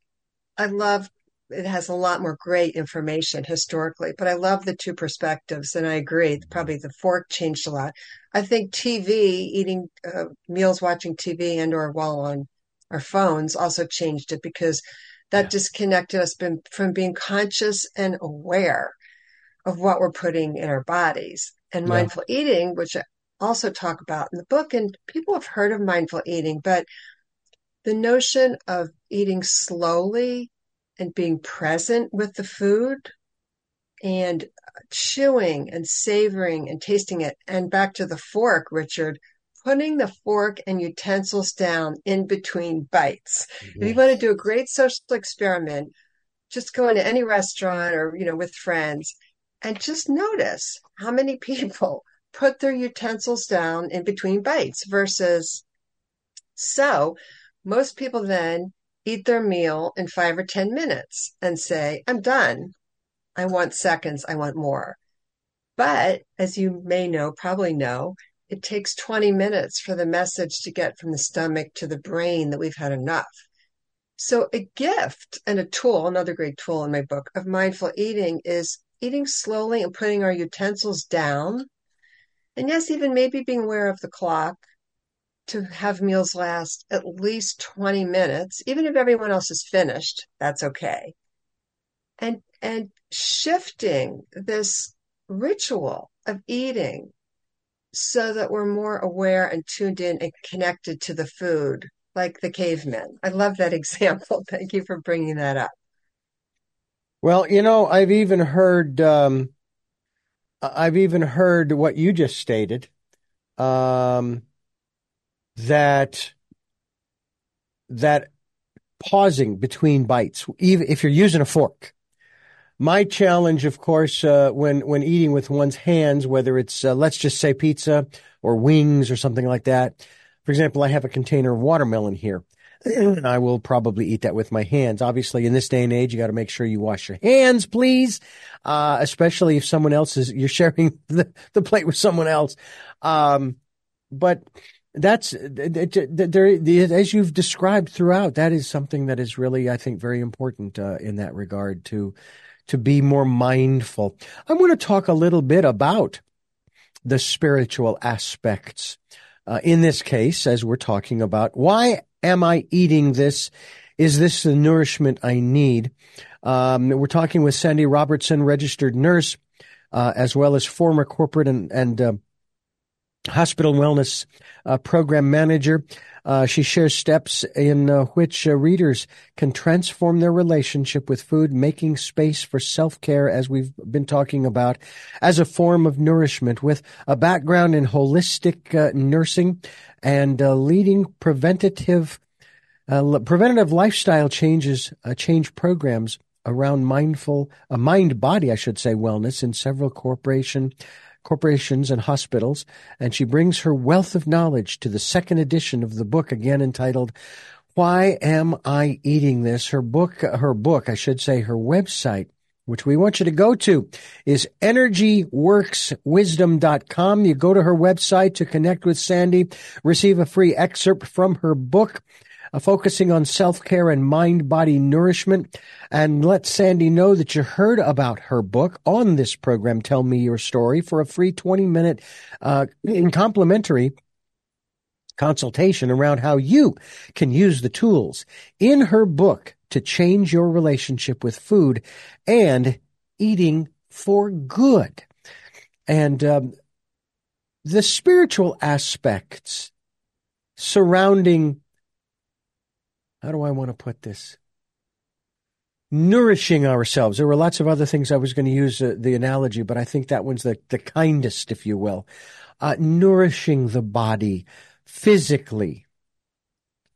I love it has a lot more great information historically, but I love the two perspectives, and I agree. Probably the fork changed a lot. I think TV, eating uh, meals, watching TV, and or while on our phones also changed it because that yeah. disconnected us from being conscious and aware of what we're putting in our bodies. And yeah. mindful eating, which I also talk about in the book, and people have heard of mindful eating, but the notion of eating slowly and being present with the food and chewing and savoring and tasting it. And back to the fork, Richard, putting the fork and utensils down in between bites. Yes. If you want to do a great social experiment, just go into any restaurant or, you know, with friends and just notice how many people put their utensils down in between bites versus so most people then eat their meal in five or 10 minutes and say, I'm done. I want seconds. I want more. But as you may know, probably know, it takes 20 minutes for the message to get from the stomach to the brain that we've had enough. So a gift and a tool, another great tool in my book of mindful eating is eating slowly and putting our utensils down. And yes, even maybe being aware of the clock to have meals last at least 20 minutes, even if everyone else is finished, that's okay. And, and shifting this ritual of eating so that we're more aware and tuned in and connected to the food, like the cavemen. I love that example. Thank you for bringing that up. Well, you know, I've even heard, um, I've even heard what you just stated. Um, that that pausing between bites, even if you're using a fork. My challenge, of course, uh, when when eating with one's hands, whether it's uh, let's just say pizza or wings or something like that. For example, I have a container of watermelon here, and I will probably eat that with my hands. Obviously, in this day and age, you got to make sure you wash your hands, please. Uh, especially if someone else is you're sharing the, the plate with someone else. Um, but that's there as you've described throughout that is something that is really i think very important uh, in that regard to to be more mindful. I want to talk a little bit about the spiritual aspects uh, in this case as we're talking about why am i eating this? Is this the nourishment i need? Um, we're talking with sandy robertson registered nurse uh, as well as former corporate and, and uh, hospital wellness uh, program manager. Uh, she shares steps in uh, which uh, readers can transform their relationship with food, making space for self care, as we've been talking about, as a form of nourishment, with a background in holistic uh, nursing and uh, leading preventative preventative lifestyle changes change programs around mindful, a mind body, I should say, wellness in several corporation corporations and hospitals, and she brings her wealth of knowledge to the second edition of the book, again entitled "Why Am I Eating This?" Her book, her book, I should say, her website which we want you to go to, is energyworkswisdom.com. You go to her website to connect with Sandy, receive a free excerpt from her book, uh, focusing on self-care and mind-body nourishment. And let Sandy know that you heard about her book on this program, Tell Me Your Story, for a free 20-minute uh, complimentary consultation around how you can use the tools in her book to change your relationship with food and eating for good. And um, the spiritual aspects surrounding, how do I want to put this? Nourishing ourselves. There were lots of other things I was going to use uh, the analogy, but I think that one's the, the kindest, if you will. Uh, nourishing the body physically,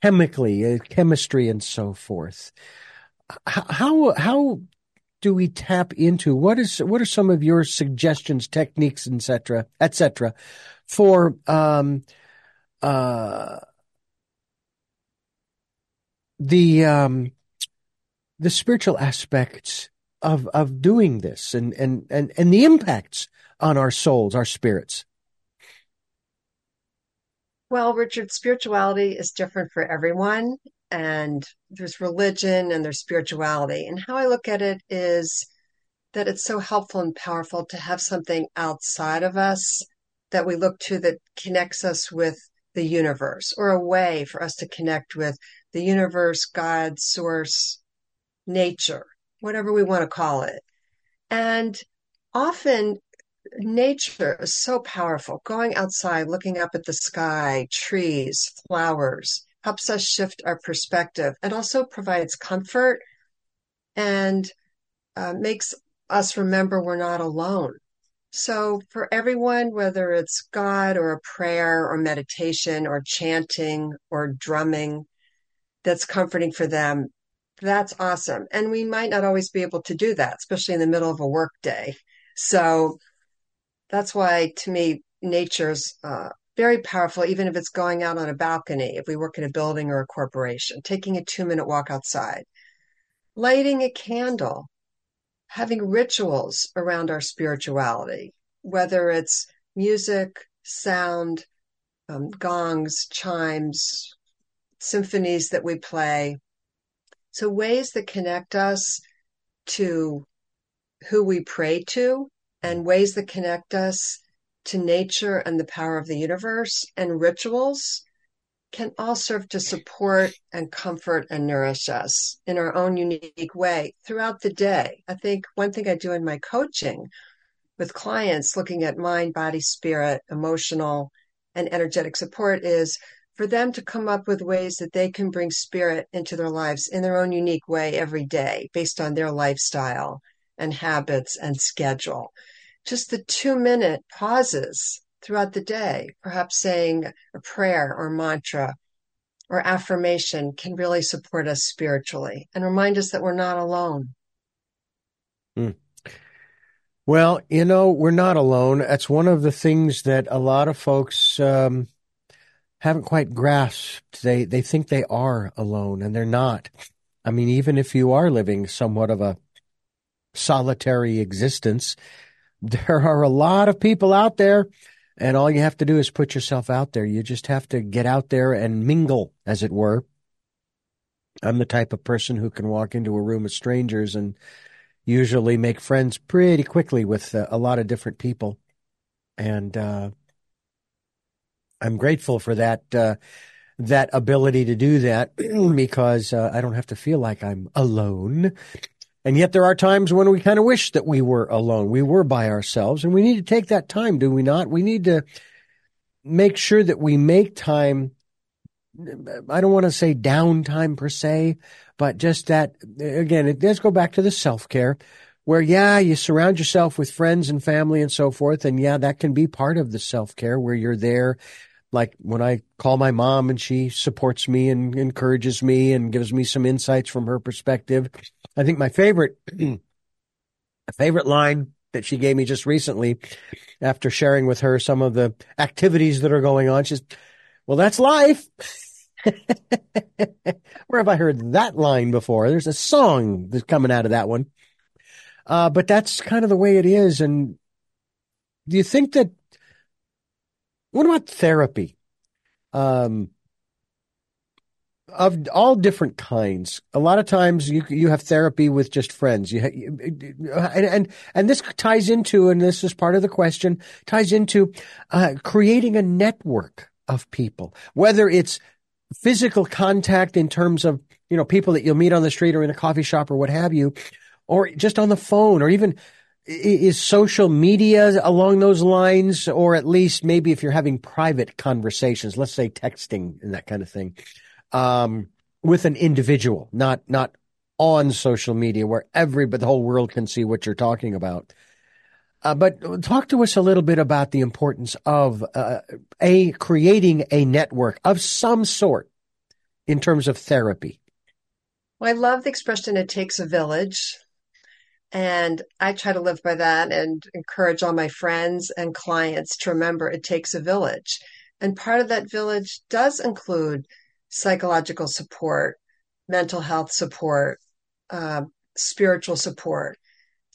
chemically, uh, chemistry, and so forth. How how do we tap into what is what are some of your suggestions, techniques, etc., etc., for um, uh, the um, the spiritual aspects of of doing this and and and and the impacts on our souls, our spirits? Well, Richard, spirituality is different for everyone, and there's religion and there's spirituality. And how I look at it is that it's so helpful and powerful to have something outside of us that we look to that connects us with the universe or a way for us to connect with the universe, God, source, nature, whatever we want to call it. And often nature is so powerful. Going outside, looking up at the sky, trees, flowers, helps us shift our perspective. and also provides comfort and uh, makes us remember we're not alone. So, for everyone, whether it's God or a prayer or meditation or chanting or drumming that's comforting for them, that's awesome. And we might not always be able to do that, especially in the middle of a work day. So, that's why to me nature's uh, very powerful even if it's going out on a balcony if we work in a building or a corporation taking a two minute walk outside lighting a candle having rituals around our spirituality whether it's music sound um, gongs chimes symphonies that we play so ways that connect us to who we pray to and ways that connect us to nature and the power of the universe and rituals can all serve to support and comfort and nourish us in our own unique way throughout the day. I think one thing I do in my coaching with clients looking at mind, body, spirit, emotional, and energetic support is for them to come up with ways that they can bring spirit into their lives in their own unique way every day based on their lifestyle and habits and schedule. Just the two minute pauses throughout the day, perhaps saying a prayer or mantra or affirmation can really support us spiritually and remind us that we're not alone. Mm. Well, you know, we're not alone. That's one of the things that a lot of folks um, haven't quite grasped. They they think they are alone, and they're not. I mean, even if you are living somewhat of a solitary existence. There are a lot of people out there, and all you have to do is put yourself out there. You just have to get out there and mingle, as it were. I'm the type of person who can walk into a room of strangers and usually make friends pretty quickly with uh, a lot of different people. And uh, I'm grateful for that uh, that ability to do that because uh, I don't have to feel like I'm alone. And yet there are times when we kind of wish that we were alone. We were by ourselves and we need to take that time, do we not? We need to make sure that we make time. I don't want to say downtime per se, but just that again, it does go back to the self care where, yeah, you surround yourself with friends and family and so forth. And yeah, that can be part of the self care where you're there. Like when I call my mom and she supports me and encourages me and gives me some insights from her perspective I think my favorite, favorite line that she gave me just recently after sharing with her some of the activities that are going on. She's, well, that's life. Where have I heard that line before? There's a song that's coming out of that one. Uh, but that's kind of the way it is. And do you think that, what about therapy? Um, of all different kinds. A lot of times you you have therapy with just friends. You, and, and and this ties into and this is part of the question ties into uh, creating a network of people, whether it's physical contact in terms of you know people that you'll meet on the street or in a coffee shop or what have you, or just on the phone or even is social media along those lines, or at least maybe if you're having private conversations, let's say texting and that kind of thing um, with an individual, not not on social media where every but the whole world can see what you're talking about. Uh, but talk to us a little bit about the importance of uh, a creating a network of some sort in terms of therapy. Well, I love the expression "it takes a village," and I try to live by that and encourage all my friends and clients to remember it takes a village. And part of that village does include psychological support, mental health support, uh, spiritual support.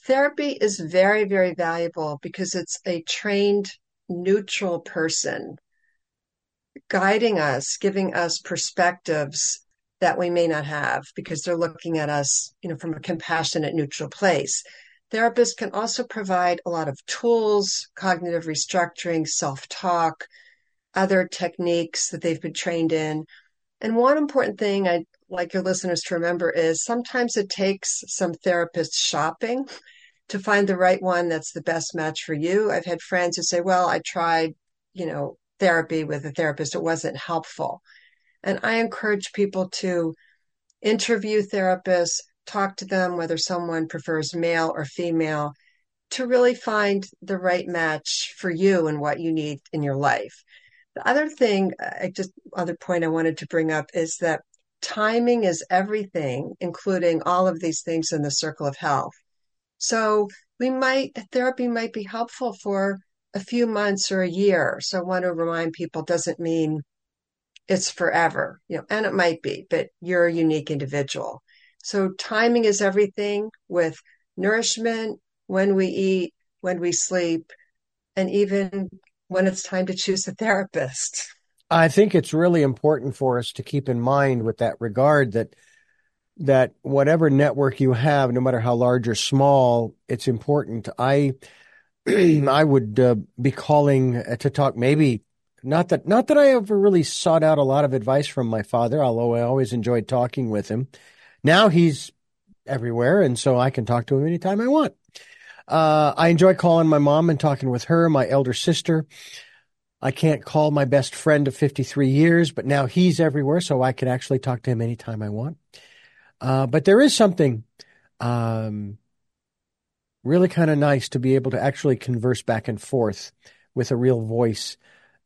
Therapy is very, very valuable because it's a trained, neutral person guiding us, giving us perspectives that we may not have because they're looking at us, you know, from a compassionate, neutral place. Therapists can also provide a lot of tools, cognitive restructuring, self talk, other techniques that they've been trained in and one important thing I'd like your listeners to remember is sometimes it takes some therapists shopping to find the right one that's the best match for you. I've had friends who say, well, I tried, you know, therapy with a therapist. It wasn't helpful. And I encourage people to interview therapists, talk to them, whether someone prefers male or female, to really find the right match for you and what you need in your life. The other thing, uh, I just other point I wanted to bring up is that timing is everything, including all of these things in the circle of health. So we might therapy might be helpful for a few months or a year. So I want to remind people doesn't mean it's forever, you know, and it might be, but you're a unique individual. So timing is everything with nourishment, when we eat, when we sleep, and even when it's time to choose a therapist. I think it's really important for us to keep in mind with that regard that that whatever network you have, no matter how large or small, it's important. I I would uh, be calling to talk maybe not that not that I ever really sought out a lot of advice from my father, although I always enjoyed talking with him. Now he's everywhere, and so I can talk to him anytime I want. Uh, I enjoy calling my mom and talking with her, my elder sister. I can't call my best friend of 53 years, but now he's everywhere, so I can actually talk to him anytime I want. Uh, but there is something um, really kind of nice to be able to actually converse back and forth with a real voice.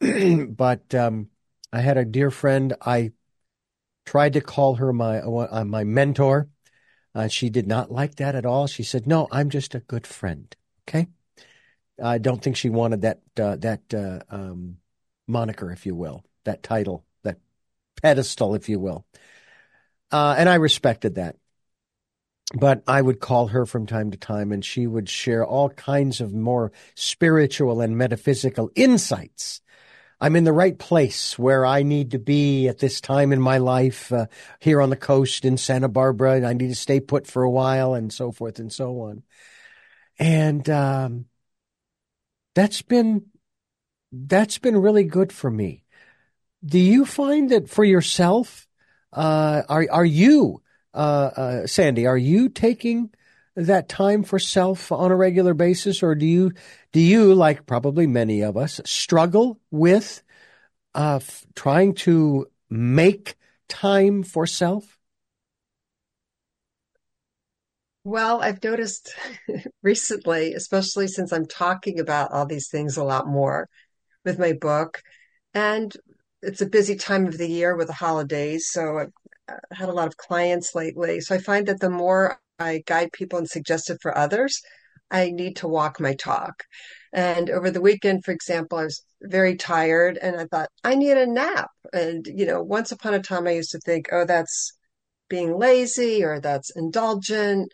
but um, I had a dear friend. I tried to call her my uh, my mentor. Uh, she did not like that at all. She said, "No, I'm just a good friend." Okay. I don't think she wanted that uh, that uh, um, moniker, if you will, that title, that pedestal, if you will. Uh, and I respected that. But I would call her from time to time, and she would share all kinds of more spiritual and metaphysical insights I'm in the right place where I need to be at this time in my life uh, here on the coast in Santa Barbara. and I need to stay put for a while and so forth and so on. And um, that's been that's been really good for me. Do you find that for yourself? Uh, are are you, uh, uh Sandy? Are you taking that time for self on a regular basis, or do you do you, like probably many of us, struggle with uh, f- trying to make time for self? Well, I've noticed recently, especially since I'm talking about all these things a lot more with my book, and it's a busy time of the year with the holidays. So I've uh, had a lot of clients lately. So I find that the more I guide people and suggest it for others, I need to walk my talk. And over the weekend, for example, I was very tired and I thought, I need a nap. And, you know, once upon a time, I used to think, oh, that's being lazy or that's indulgent.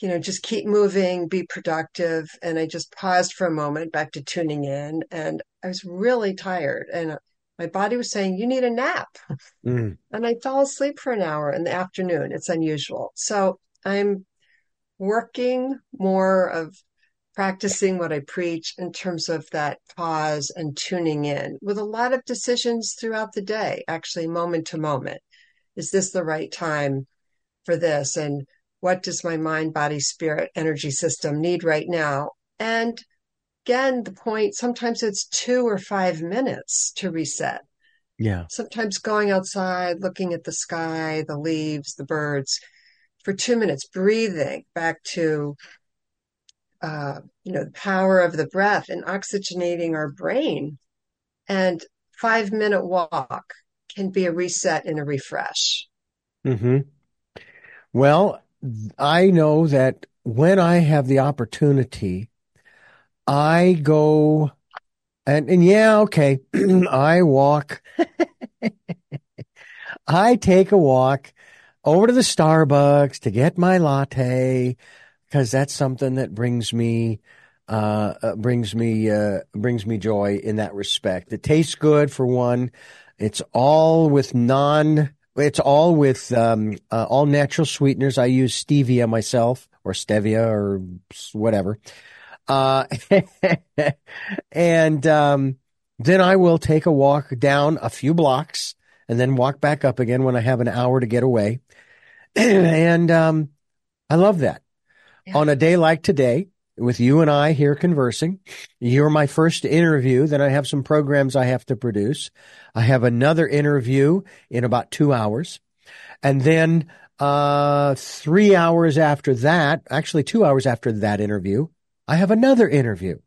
You know, just keep moving, be productive. And I just paused for a moment back to tuning in. And I was really tired. And my body was saying, you need a nap. Mm. And I fell asleep for an hour in the afternoon. It's unusual. So I'm working more of practicing what I preach in terms of that pause and tuning in with a lot of decisions throughout the day, actually, moment to moment. Is this the right time for this? And what does my mind, body, spirit, energy system need right now? And again, the point sometimes it's two or five minutes to reset. Yeah. Sometimes going outside, looking at the sky, the leaves, the birds for two minutes, breathing back to uh, you know, the power of the breath and oxygenating our brain. And five minute walk can be a reset and a refresh. Hmm. Well, I know that when I have the opportunity, I go and and yeah, okay, I walk. I take a walk over to the Starbucks to get my latte because that's something that brings me uh, uh, brings me uh, brings me joy in that respect. It tastes good for one. It's all with non. It's all with um, uh, all natural sweeteners. I use stevia myself, or stevia, or whatever. Uh, and um, then I will take a walk down a few blocks and then walk back up again when I have an hour to get away. and um, I love that yeah. on a day like today with you and I here conversing. You're my first interview. Then I have some programs I have to produce. I have another interview in about two hours. And then, uh, three hours after that, actually two hours after that interview, I have another interview.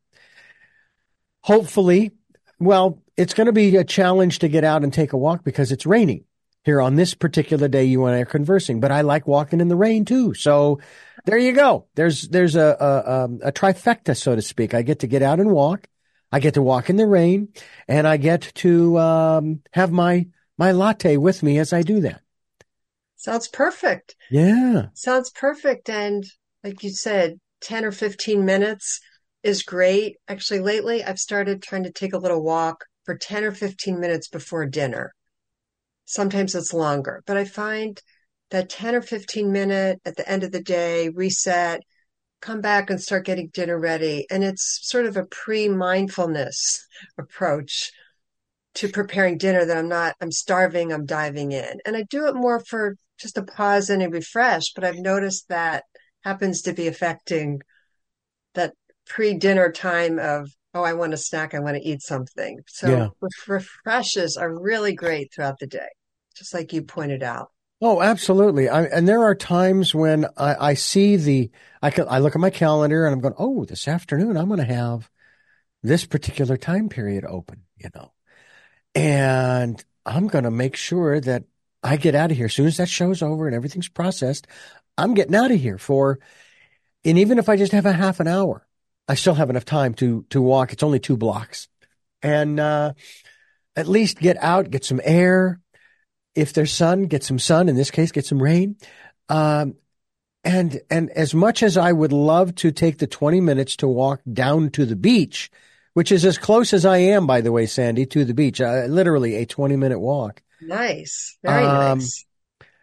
Hopefully, well, it's going to be a challenge to get out and take a walk because it's raining here on this particular day you and I are conversing, but I like walking in the rain too. So there you go. There's there's a, a, um, a trifecta, so to speak. I get to get out and walk. I get to walk in the rain, and I get to um, have my my latte with me as I do that. Sounds perfect. Yeah, sounds perfect. And like you said, ten or fifteen minutes is great. Actually, lately I've started trying to take a little walk for ten or fifteen minutes before dinner. Sometimes it's longer, but I find that 10 or 15 minute at the end of the day, reset, come back and start getting dinner ready. And it's sort of a pre mindfulness approach to preparing dinner that I'm not, I'm starving, I'm diving in. And I do it more for just a pause and a refresh, but I've noticed that happens to be affecting that pre dinner time of, oh, I want a snack, I want to eat something. So yeah. refreshes are really great throughout the day, just like you pointed out. Oh, absolutely. I, and there are times when I, I see the, I can, I look at my calendar and I'm going, oh, this afternoon I'm going to have this particular time period open, you know, and I'm going to make sure that I get out of here as soon as that show's over and everything's processed. I'm getting out of here for, and even if I just have a half an hour, I still have enough time to, to walk. It's only two blocks and, uh, at least get out, get some air, if there's sun, get some sun. In this case, get some rain. Um, and and as much as I would love to take the 20 minutes to walk down to the beach, which is as close as I am, by the way, Sandy, to the beach, uh, literally a 20 minute walk. Nice, very um, nice.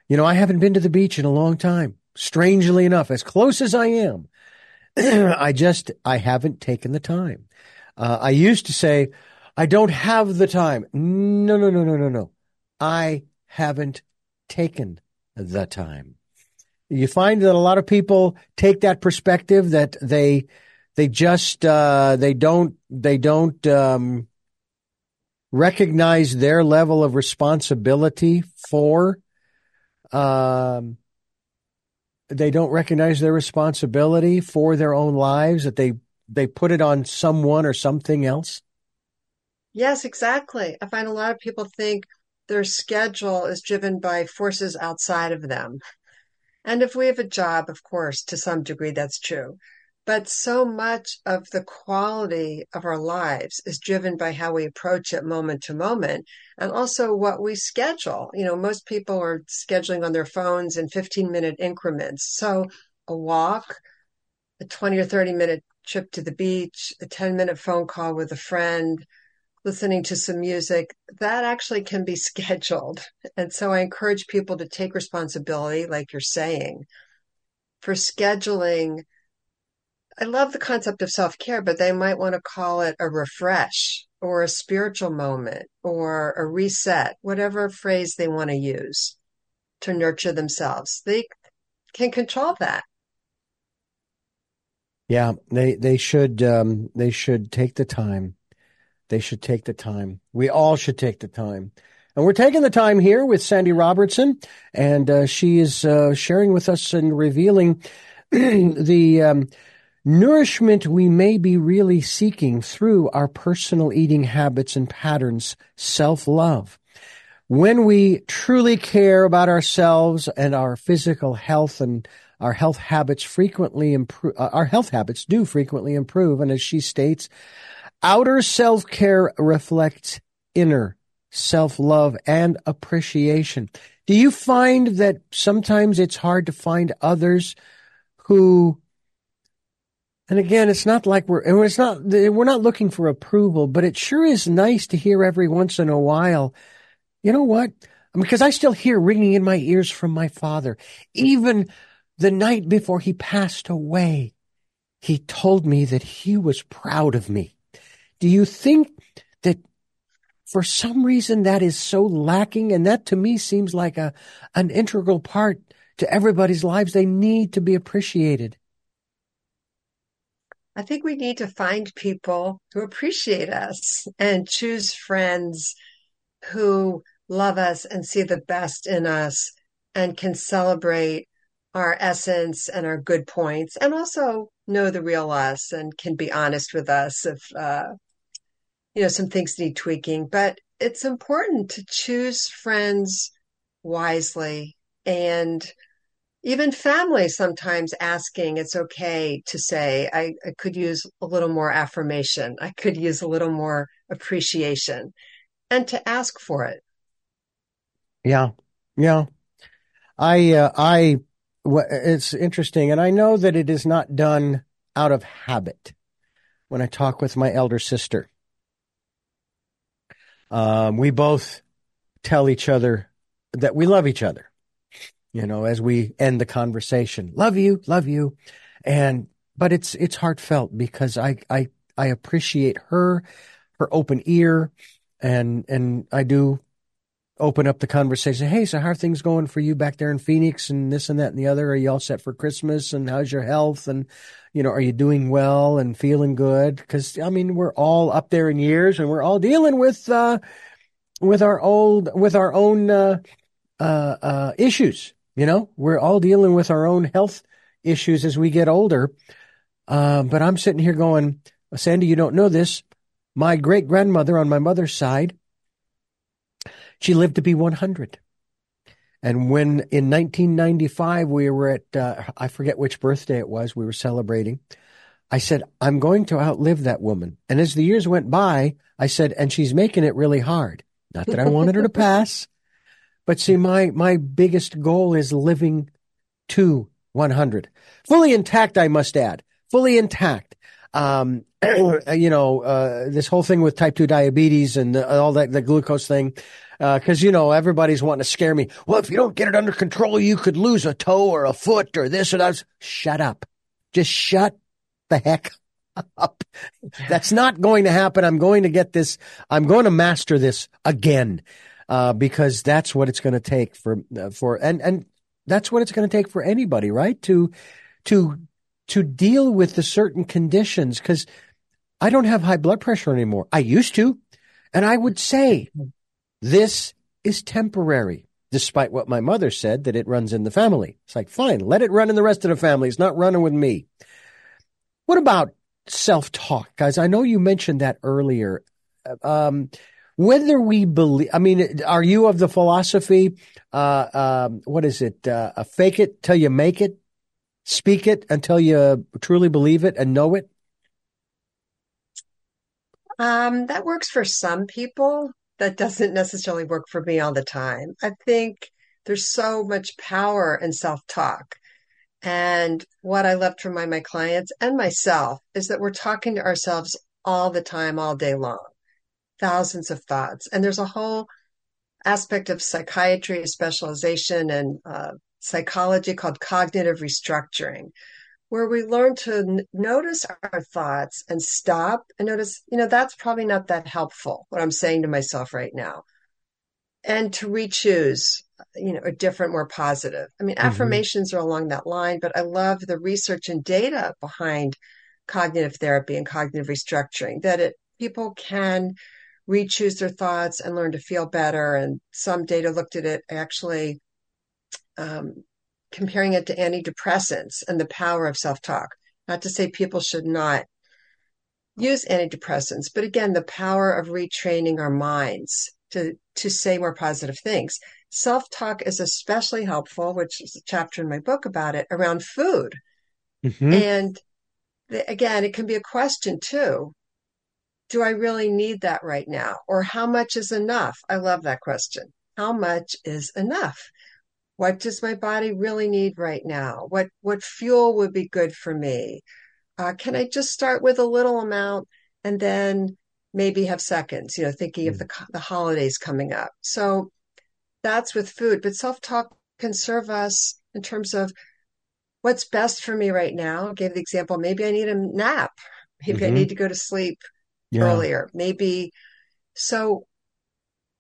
You know, I haven't been to the beach in a long time. Strangely enough, as close as I am, I just I haven't taken the time. Uh, I used to say, I don't have the time. No, no, no, no, no, no. I haven't taken the time. You find that a lot of people take that perspective that they they just uh, they don't they don't um, recognize their level of responsibility for um, they don't recognize their responsibility for their own lives that they they put it on someone or something else yes exactly i find a lot of people think their schedule is driven by forces outside of them. And if we have a job, of course, to some degree, that's true. But so much of the quality of our lives is driven by how we approach it moment to moment and also what we schedule. You know, most people are scheduling on their phones in 15 minute increments. So a walk, a 20 or 30 minute trip to the beach, a 10 minute phone call with a friend, listening to some music, that actually can be scheduled. And so I encourage people to take responsibility, like you're saying, for scheduling. I love the concept of self care, but they might want to call it a refresh or a spiritual moment or a reset, whatever phrase they want to use to nurture themselves. They can control that. Yeah, they they should um, they should take the time. They should take the time. We all should take the time. And we're taking the time here with Sandy Robertson, and uh, she is uh, sharing with us and revealing the um, nourishment we may be really seeking through our personal eating habits and patterns, self love. When we truly care about ourselves and our physical health and our health habits frequently improve, uh, our health habits do frequently improve. And as she states, outer self care reflects inner self love and appreciation. Do you find that sometimes it's hard to find others who, and again, it's not like we're, it's not, we're not looking for approval, but it sure is nice to hear every once in a while, you know what? Because I still hear ringing in my ears from my father, even the night before he passed away, he told me that he was proud of me. Do you think that for some reason that is so lacking? And that to me seems like a, an integral part to everybody's lives. They need to be appreciated. I think we need to find people who appreciate us and choose friends who love us and see the best in us and can celebrate our essence and our good points and also know the real us and can be honest with us if uh, you know some things need tweaking but it's important to choose friends wisely and even family sometimes asking it's okay to say I, I could use a little more affirmation. I could use a little more appreciation and to ask for it. Yeah. Yeah. I uh, i it's interesting, and I know that it is not done out of habit. When I talk with my elder sister, um, we both tell each other that we love each other. You know, as we end the conversation, love you, love you, and but it's it's heartfelt because I I I appreciate her, her open ear, and and I do open up the conversation. Hey, so how are things going for you back there in Phoenix and this and that and the other? Are you all set for Christmas? And how's your health? And, you know, are you doing well and feeling good? Cause I mean, we're all up there in years and we're all dealing with, uh, with our old, with our own, uh, uh, uh, issues. You know, we're all dealing with our own health issues as we get older. Uh, but I'm sitting here going, Sandy, you don't know this. My great grandmother on my mother's side, she lived to be 100. And when in 1995 we were at, uh, I forget which birthday it was, we were celebrating, I said, I'm going to outlive that woman. And as the years went by, I said, and she's making it really hard. Not that I wanted her to pass, but see, my, my biggest goal is living to 100. Fully intact, I must add. Fully intact. Um, you know, uh, this whole thing with type 2 diabetes and the, all that, the glucose thing. Because, uh, you know, everybody's wanting to scare me. Well, if you don't get it under control, you could lose a toe or a foot or this or that. Shut up. Just shut the heck up. That's not going to happen. I'm going to get this. I'm going to master this again. Uh, because that's what it's going to take for, uh, for, and, and that's what it's going to take for anybody, right? To, to, to deal with the certain conditions. Cause I don't have high blood pressure anymore. I used to. And I would say this is temporary, despite what my mother said that it runs in the family. It's like, fine, let it run in the rest of the family. It's not running with me. What about self talk? Guys, I know you mentioned that earlier. Um, whether we believe, I mean, are you of the philosophy, uh, um, what is it, uh, fake it till you make it? speak it until you truly believe it and know it? Um, that works for some people. That doesn't necessarily work for me all the time. I think there's so much power in self-talk. And what I love to remind my clients and myself is that we're talking to ourselves all the time, all day long, thousands of thoughts. And there's a whole aspect of psychiatry, specialization, and uh, psychology called cognitive restructuring, where we learn to n- notice our thoughts and stop and notice, you know, that's probably not that helpful, what I'm saying to myself right now. And to re-choose, you know, a different, more positive. I mean, mm-hmm. affirmations are along that line, but I love the research and data behind cognitive therapy and cognitive restructuring that it people can re-choose their thoughts and learn to feel better. And some data looked at it actually um, comparing it to antidepressants and the power of self-talk. Not to say people should not use antidepressants, but again, the power of retraining our minds to to say more positive things. Self-talk is especially helpful, which is a chapter in my book about it, around food. Mm-hmm. And the, again, it can be a question too. Do I really need that right now? Or how much is enough? I love that question. How much is enough? What does my body really need right now? What what fuel would be good for me? Uh, can I just start with a little amount and then maybe have seconds? You know, thinking mm. of the the holidays coming up. So that's with food, but self talk can serve us in terms of what's best for me right now. I gave the example. Maybe I need a nap. Maybe mm-hmm. I need to go to sleep yeah. earlier. Maybe so.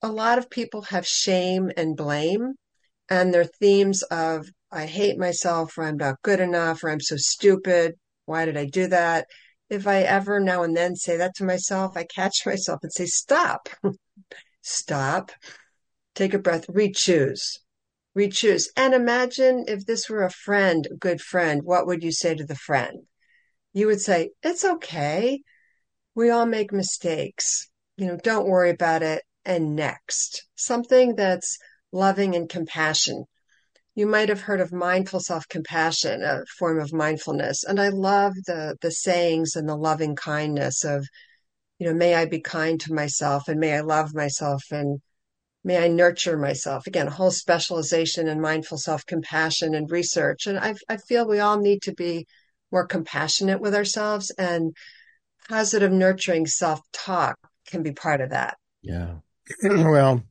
A lot of people have shame and blame and their themes of I hate myself, or I'm not good enough, or I'm so stupid. Why did I do that? If I ever now and then say that to myself, I catch myself and say, stop, stop, take a breath, re-choose, re-choose. And imagine if this were a friend, a good friend, what would you say to the friend? You would say, it's okay. We all make mistakes. You know, don't worry about it. And next, something that's loving and compassion. You might have heard of mindful self-compassion, a form of mindfulness. And I love the, the sayings and the loving kindness of, you know, may I be kind to myself and may I love myself and may I nurture myself. Again, a whole specialization in mindful self-compassion and research. And I, I feel we all need to be more compassionate with ourselves and positive nurturing self-talk can be part of that. Yeah. well,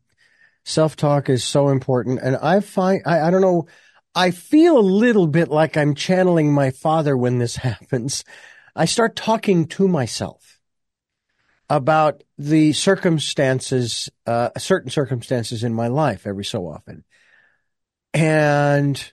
Self talk is so important. And I find, I, I don't know, I feel a little bit like I'm channeling my father when this happens. I start talking to myself about the circumstances, uh, certain circumstances in my life every so often. And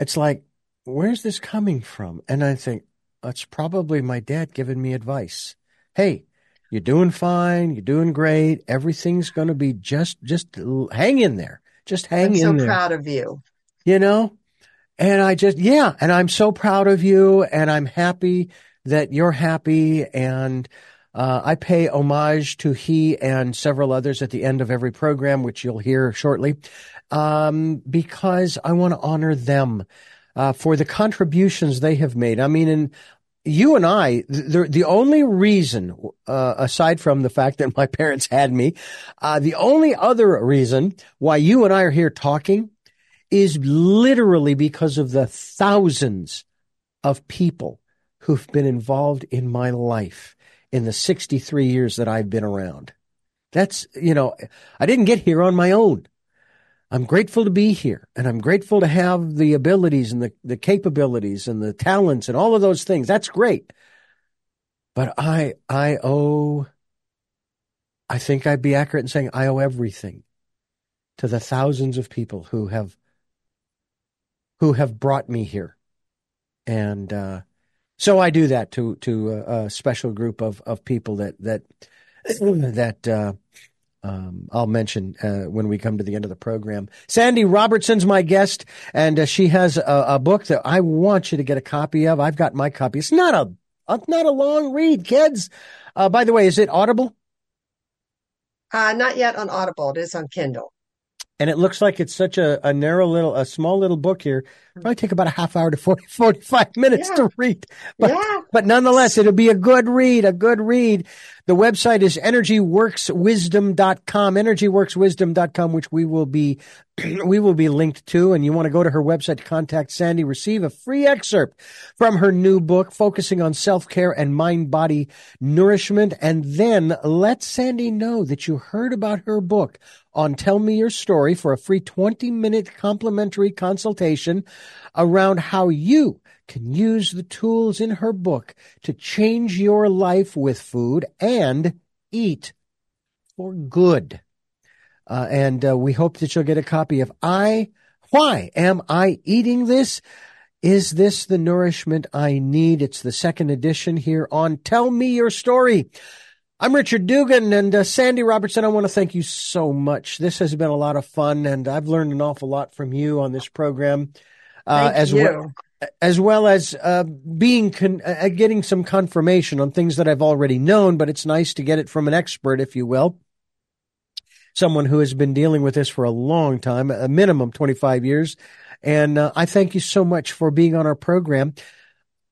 it's like, where's this coming from? And I think, it's probably my dad giving me advice. Hey, you're doing fine. You're doing great. Everything's going to be just, just hang in there. Just hang in there. I'm in so there. proud of you. You know? And I just, yeah. And I'm so proud of you. And I'm happy that you're happy. And, uh, I pay homage to he and several others at the end of every program, which you'll hear shortly, um, because I want to honor them. Uh, for the contributions they have made. I mean, in you and I, the, the only reason, uh, aside from the fact that my parents had me, uh, the only other reason why you and I are here talking is literally because of the thousands of people who've been involved in my life in the 63 years that I've been around. That's, you know, I didn't get here on my own. I'm grateful to be here and I'm grateful to have the abilities and the, the capabilities and the talents and all of those things. That's great. But I, I owe, I think I'd be accurate in saying I owe everything to the thousands of people who have, who have brought me here. And, uh, so I do that to, to a, a special group of, of people that, that, that, uh, um, I'll mention uh, when we come to the end of the program. Sandy Robertson's my guest, and uh, she has a, a, book that I want you to get a copy of. I've got my copy. It's not a, a not a long read, kids. Uh, by the way, is it Audible? Uh, not yet on Audible. It is on Kindle. And it looks like it's such a, a narrow little, a small little book here. Probably take about a half hour to 40, 45 minutes Yeah. to read. But, yeah. but nonetheless, it'll be a good read, a good read. The website is energyworkswisdom.com, energyworkswisdom.com, which we will be, we will be linked to. And you want to go to her website to contact Sandy, receive a free excerpt from her new book, focusing on self-care and mind-body nourishment. And then let Sandy know that you heard about her book on Tell Me Your Story for a free 20 minute complimentary consultation around how you can use the tools in her book to change your life with food and eat for good. Uh, and uh, we hope that you'll get a copy of I, Why Am I Eating This? Is this the nourishment I need? It's the second edition here on Tell Me Your Story. I'm Richard Dugan and uh, Sandy Robertson. I want to thank you so much. This has been a lot of fun, and I've learned an awful lot from you on this program, uh, as you. well as well as uh, being con- uh, getting some confirmation on things that I've already known. But it's nice to get it from an expert, if you will, someone who has been dealing with this for a long time, a minimum 25 years. And uh, I thank you so much for being on our program.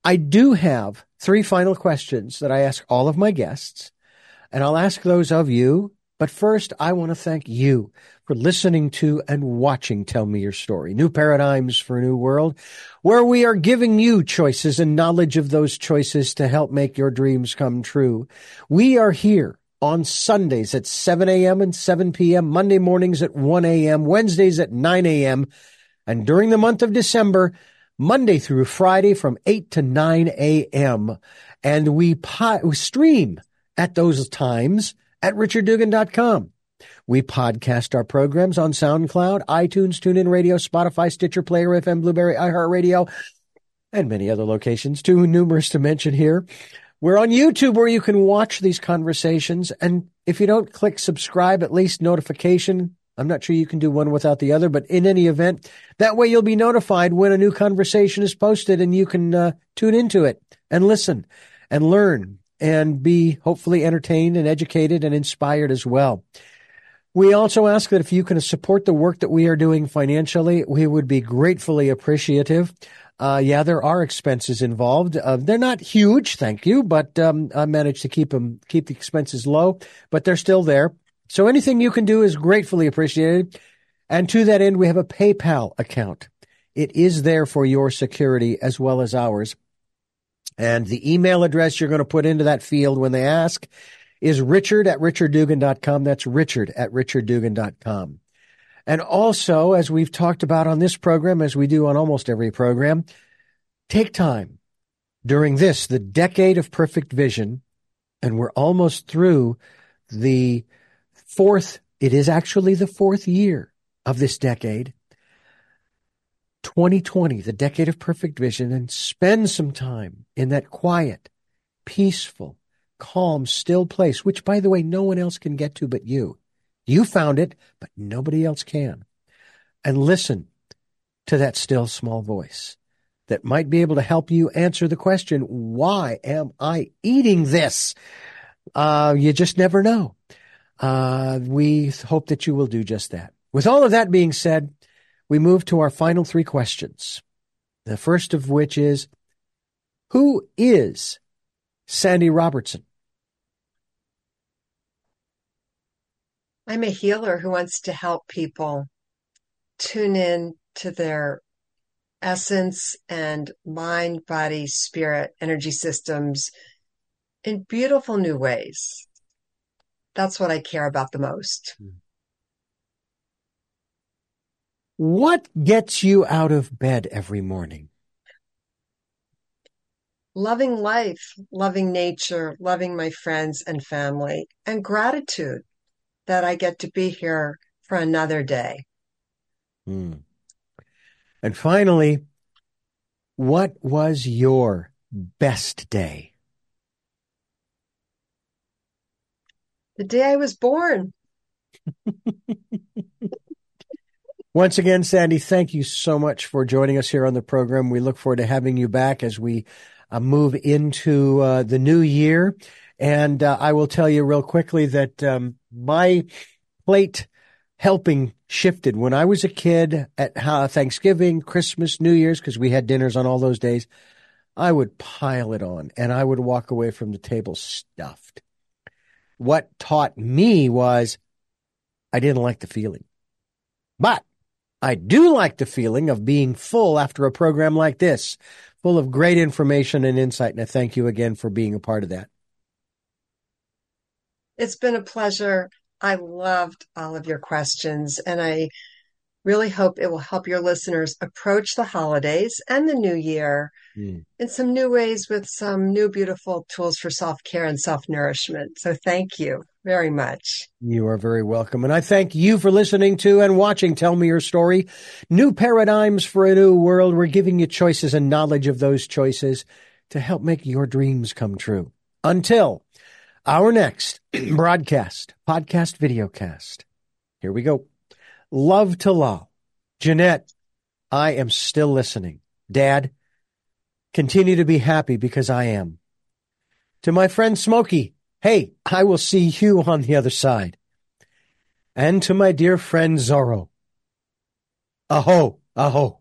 I do have three final questions that I ask all of my guests, and I'll ask those of you. But first, I want to thank you for listening to and watching Tell Me Your Story, New Paradigms for a New World, where we are giving you choices and knowledge of those choices to help make your dreams come true. We are here on Sundays at 7 a.m. and 7 p.m., Monday mornings at 1 a.m., Wednesdays at 9 a.m., and during the month of December, Monday through Friday from 8 to 9 a.m. And we, po- we stream at those times at richarddugan.com. We podcast our programs on SoundCloud, iTunes, TuneIn Radio, Spotify, Stitcher, Player FM, Blubrry, iHeartRadio, and many other locations, too numerous to mention here. We're on YouTube where you can watch these conversations. And if you don't click subscribe, at least notification. I'm not sure you can do one without the other, but in any event, that way you'll be notified when a new conversation is posted and you can uh, tune into it and listen and learn and be hopefully entertained and educated and inspired as well. We also ask that if you can support the work that we are doing financially, we would be gratefully appreciative. Uh, yeah, there are expenses involved. Uh, they're not huge, thank you, but um, I managed to keep them, keep the expenses low, but they're still there. So anything you can do is gratefully appreciated. And to that end, we have a PayPal account. It is there for your security as well as ours. And the email address you're going to put into that field when they ask is richard at richarddugan.com. That's richard at richarddugan.com. And also, as we've talked about on this program, as we do on almost every program, take time during this, the decade of perfect vision, and we're almost through the fourth, it is actually the fourth year of this decade. 2020, the decade of perfect vision, and spend some time in that quiet, peaceful, calm, still place, which, by the way, no one else can get to but you. You found it, but nobody else can. And listen to that still small voice that might be able to help you answer the question, why am I eating this? Uh, you just never know. Uh, we hope that you will do just that. With all of that being said, we move to our final three questions. The first of which is, who is Sandy Robertson? I'm a healer who wants to help people tune in to their essence and mind, body, spirit, energy systems in beautiful new ways. That's what I care about the most. Hmm. What gets you out of bed every morning? Loving life, loving nature, loving my friends and family, and gratitude that I get to be here for another day. Hmm. And finally, what was your best day? The day I was born. Once again, Sandy, thank you so much for joining us here on the program. We look forward to having you back as we uh, move into uh, the new year. And uh, I will tell you real quickly that um, my plate helping shifted. When I was a kid at Thanksgiving, Christmas, New Year's, because we had dinners on all those days, I would pile it on and I would walk away from the table stuffed. What taught me was I didn't like the feeling. But I do like the feeling of being full after a program like this, full of great information and insight. And I thank you again for being a part of that. It's been a pleasure. I loved all of your questions, and I really hope it will help your listeners approach the holidays and the new year mm. in some new ways with some new beautiful tools for self care and self nourishment. So, thank you very much. You are very welcome. And I thank you for listening to and watching Tell Me Your Story. New paradigms for a new world. We're giving you choices and knowledge of those choices to help make your dreams come true. Until our next broadcast, podcast, videocast. Here we go. Love to Lal. Jeanette, I am still listening. Dad, continue to be happy because I am. To my friend Smokey, hey, I will see you on the other side. And to my dear friend Zorro, aho, aho.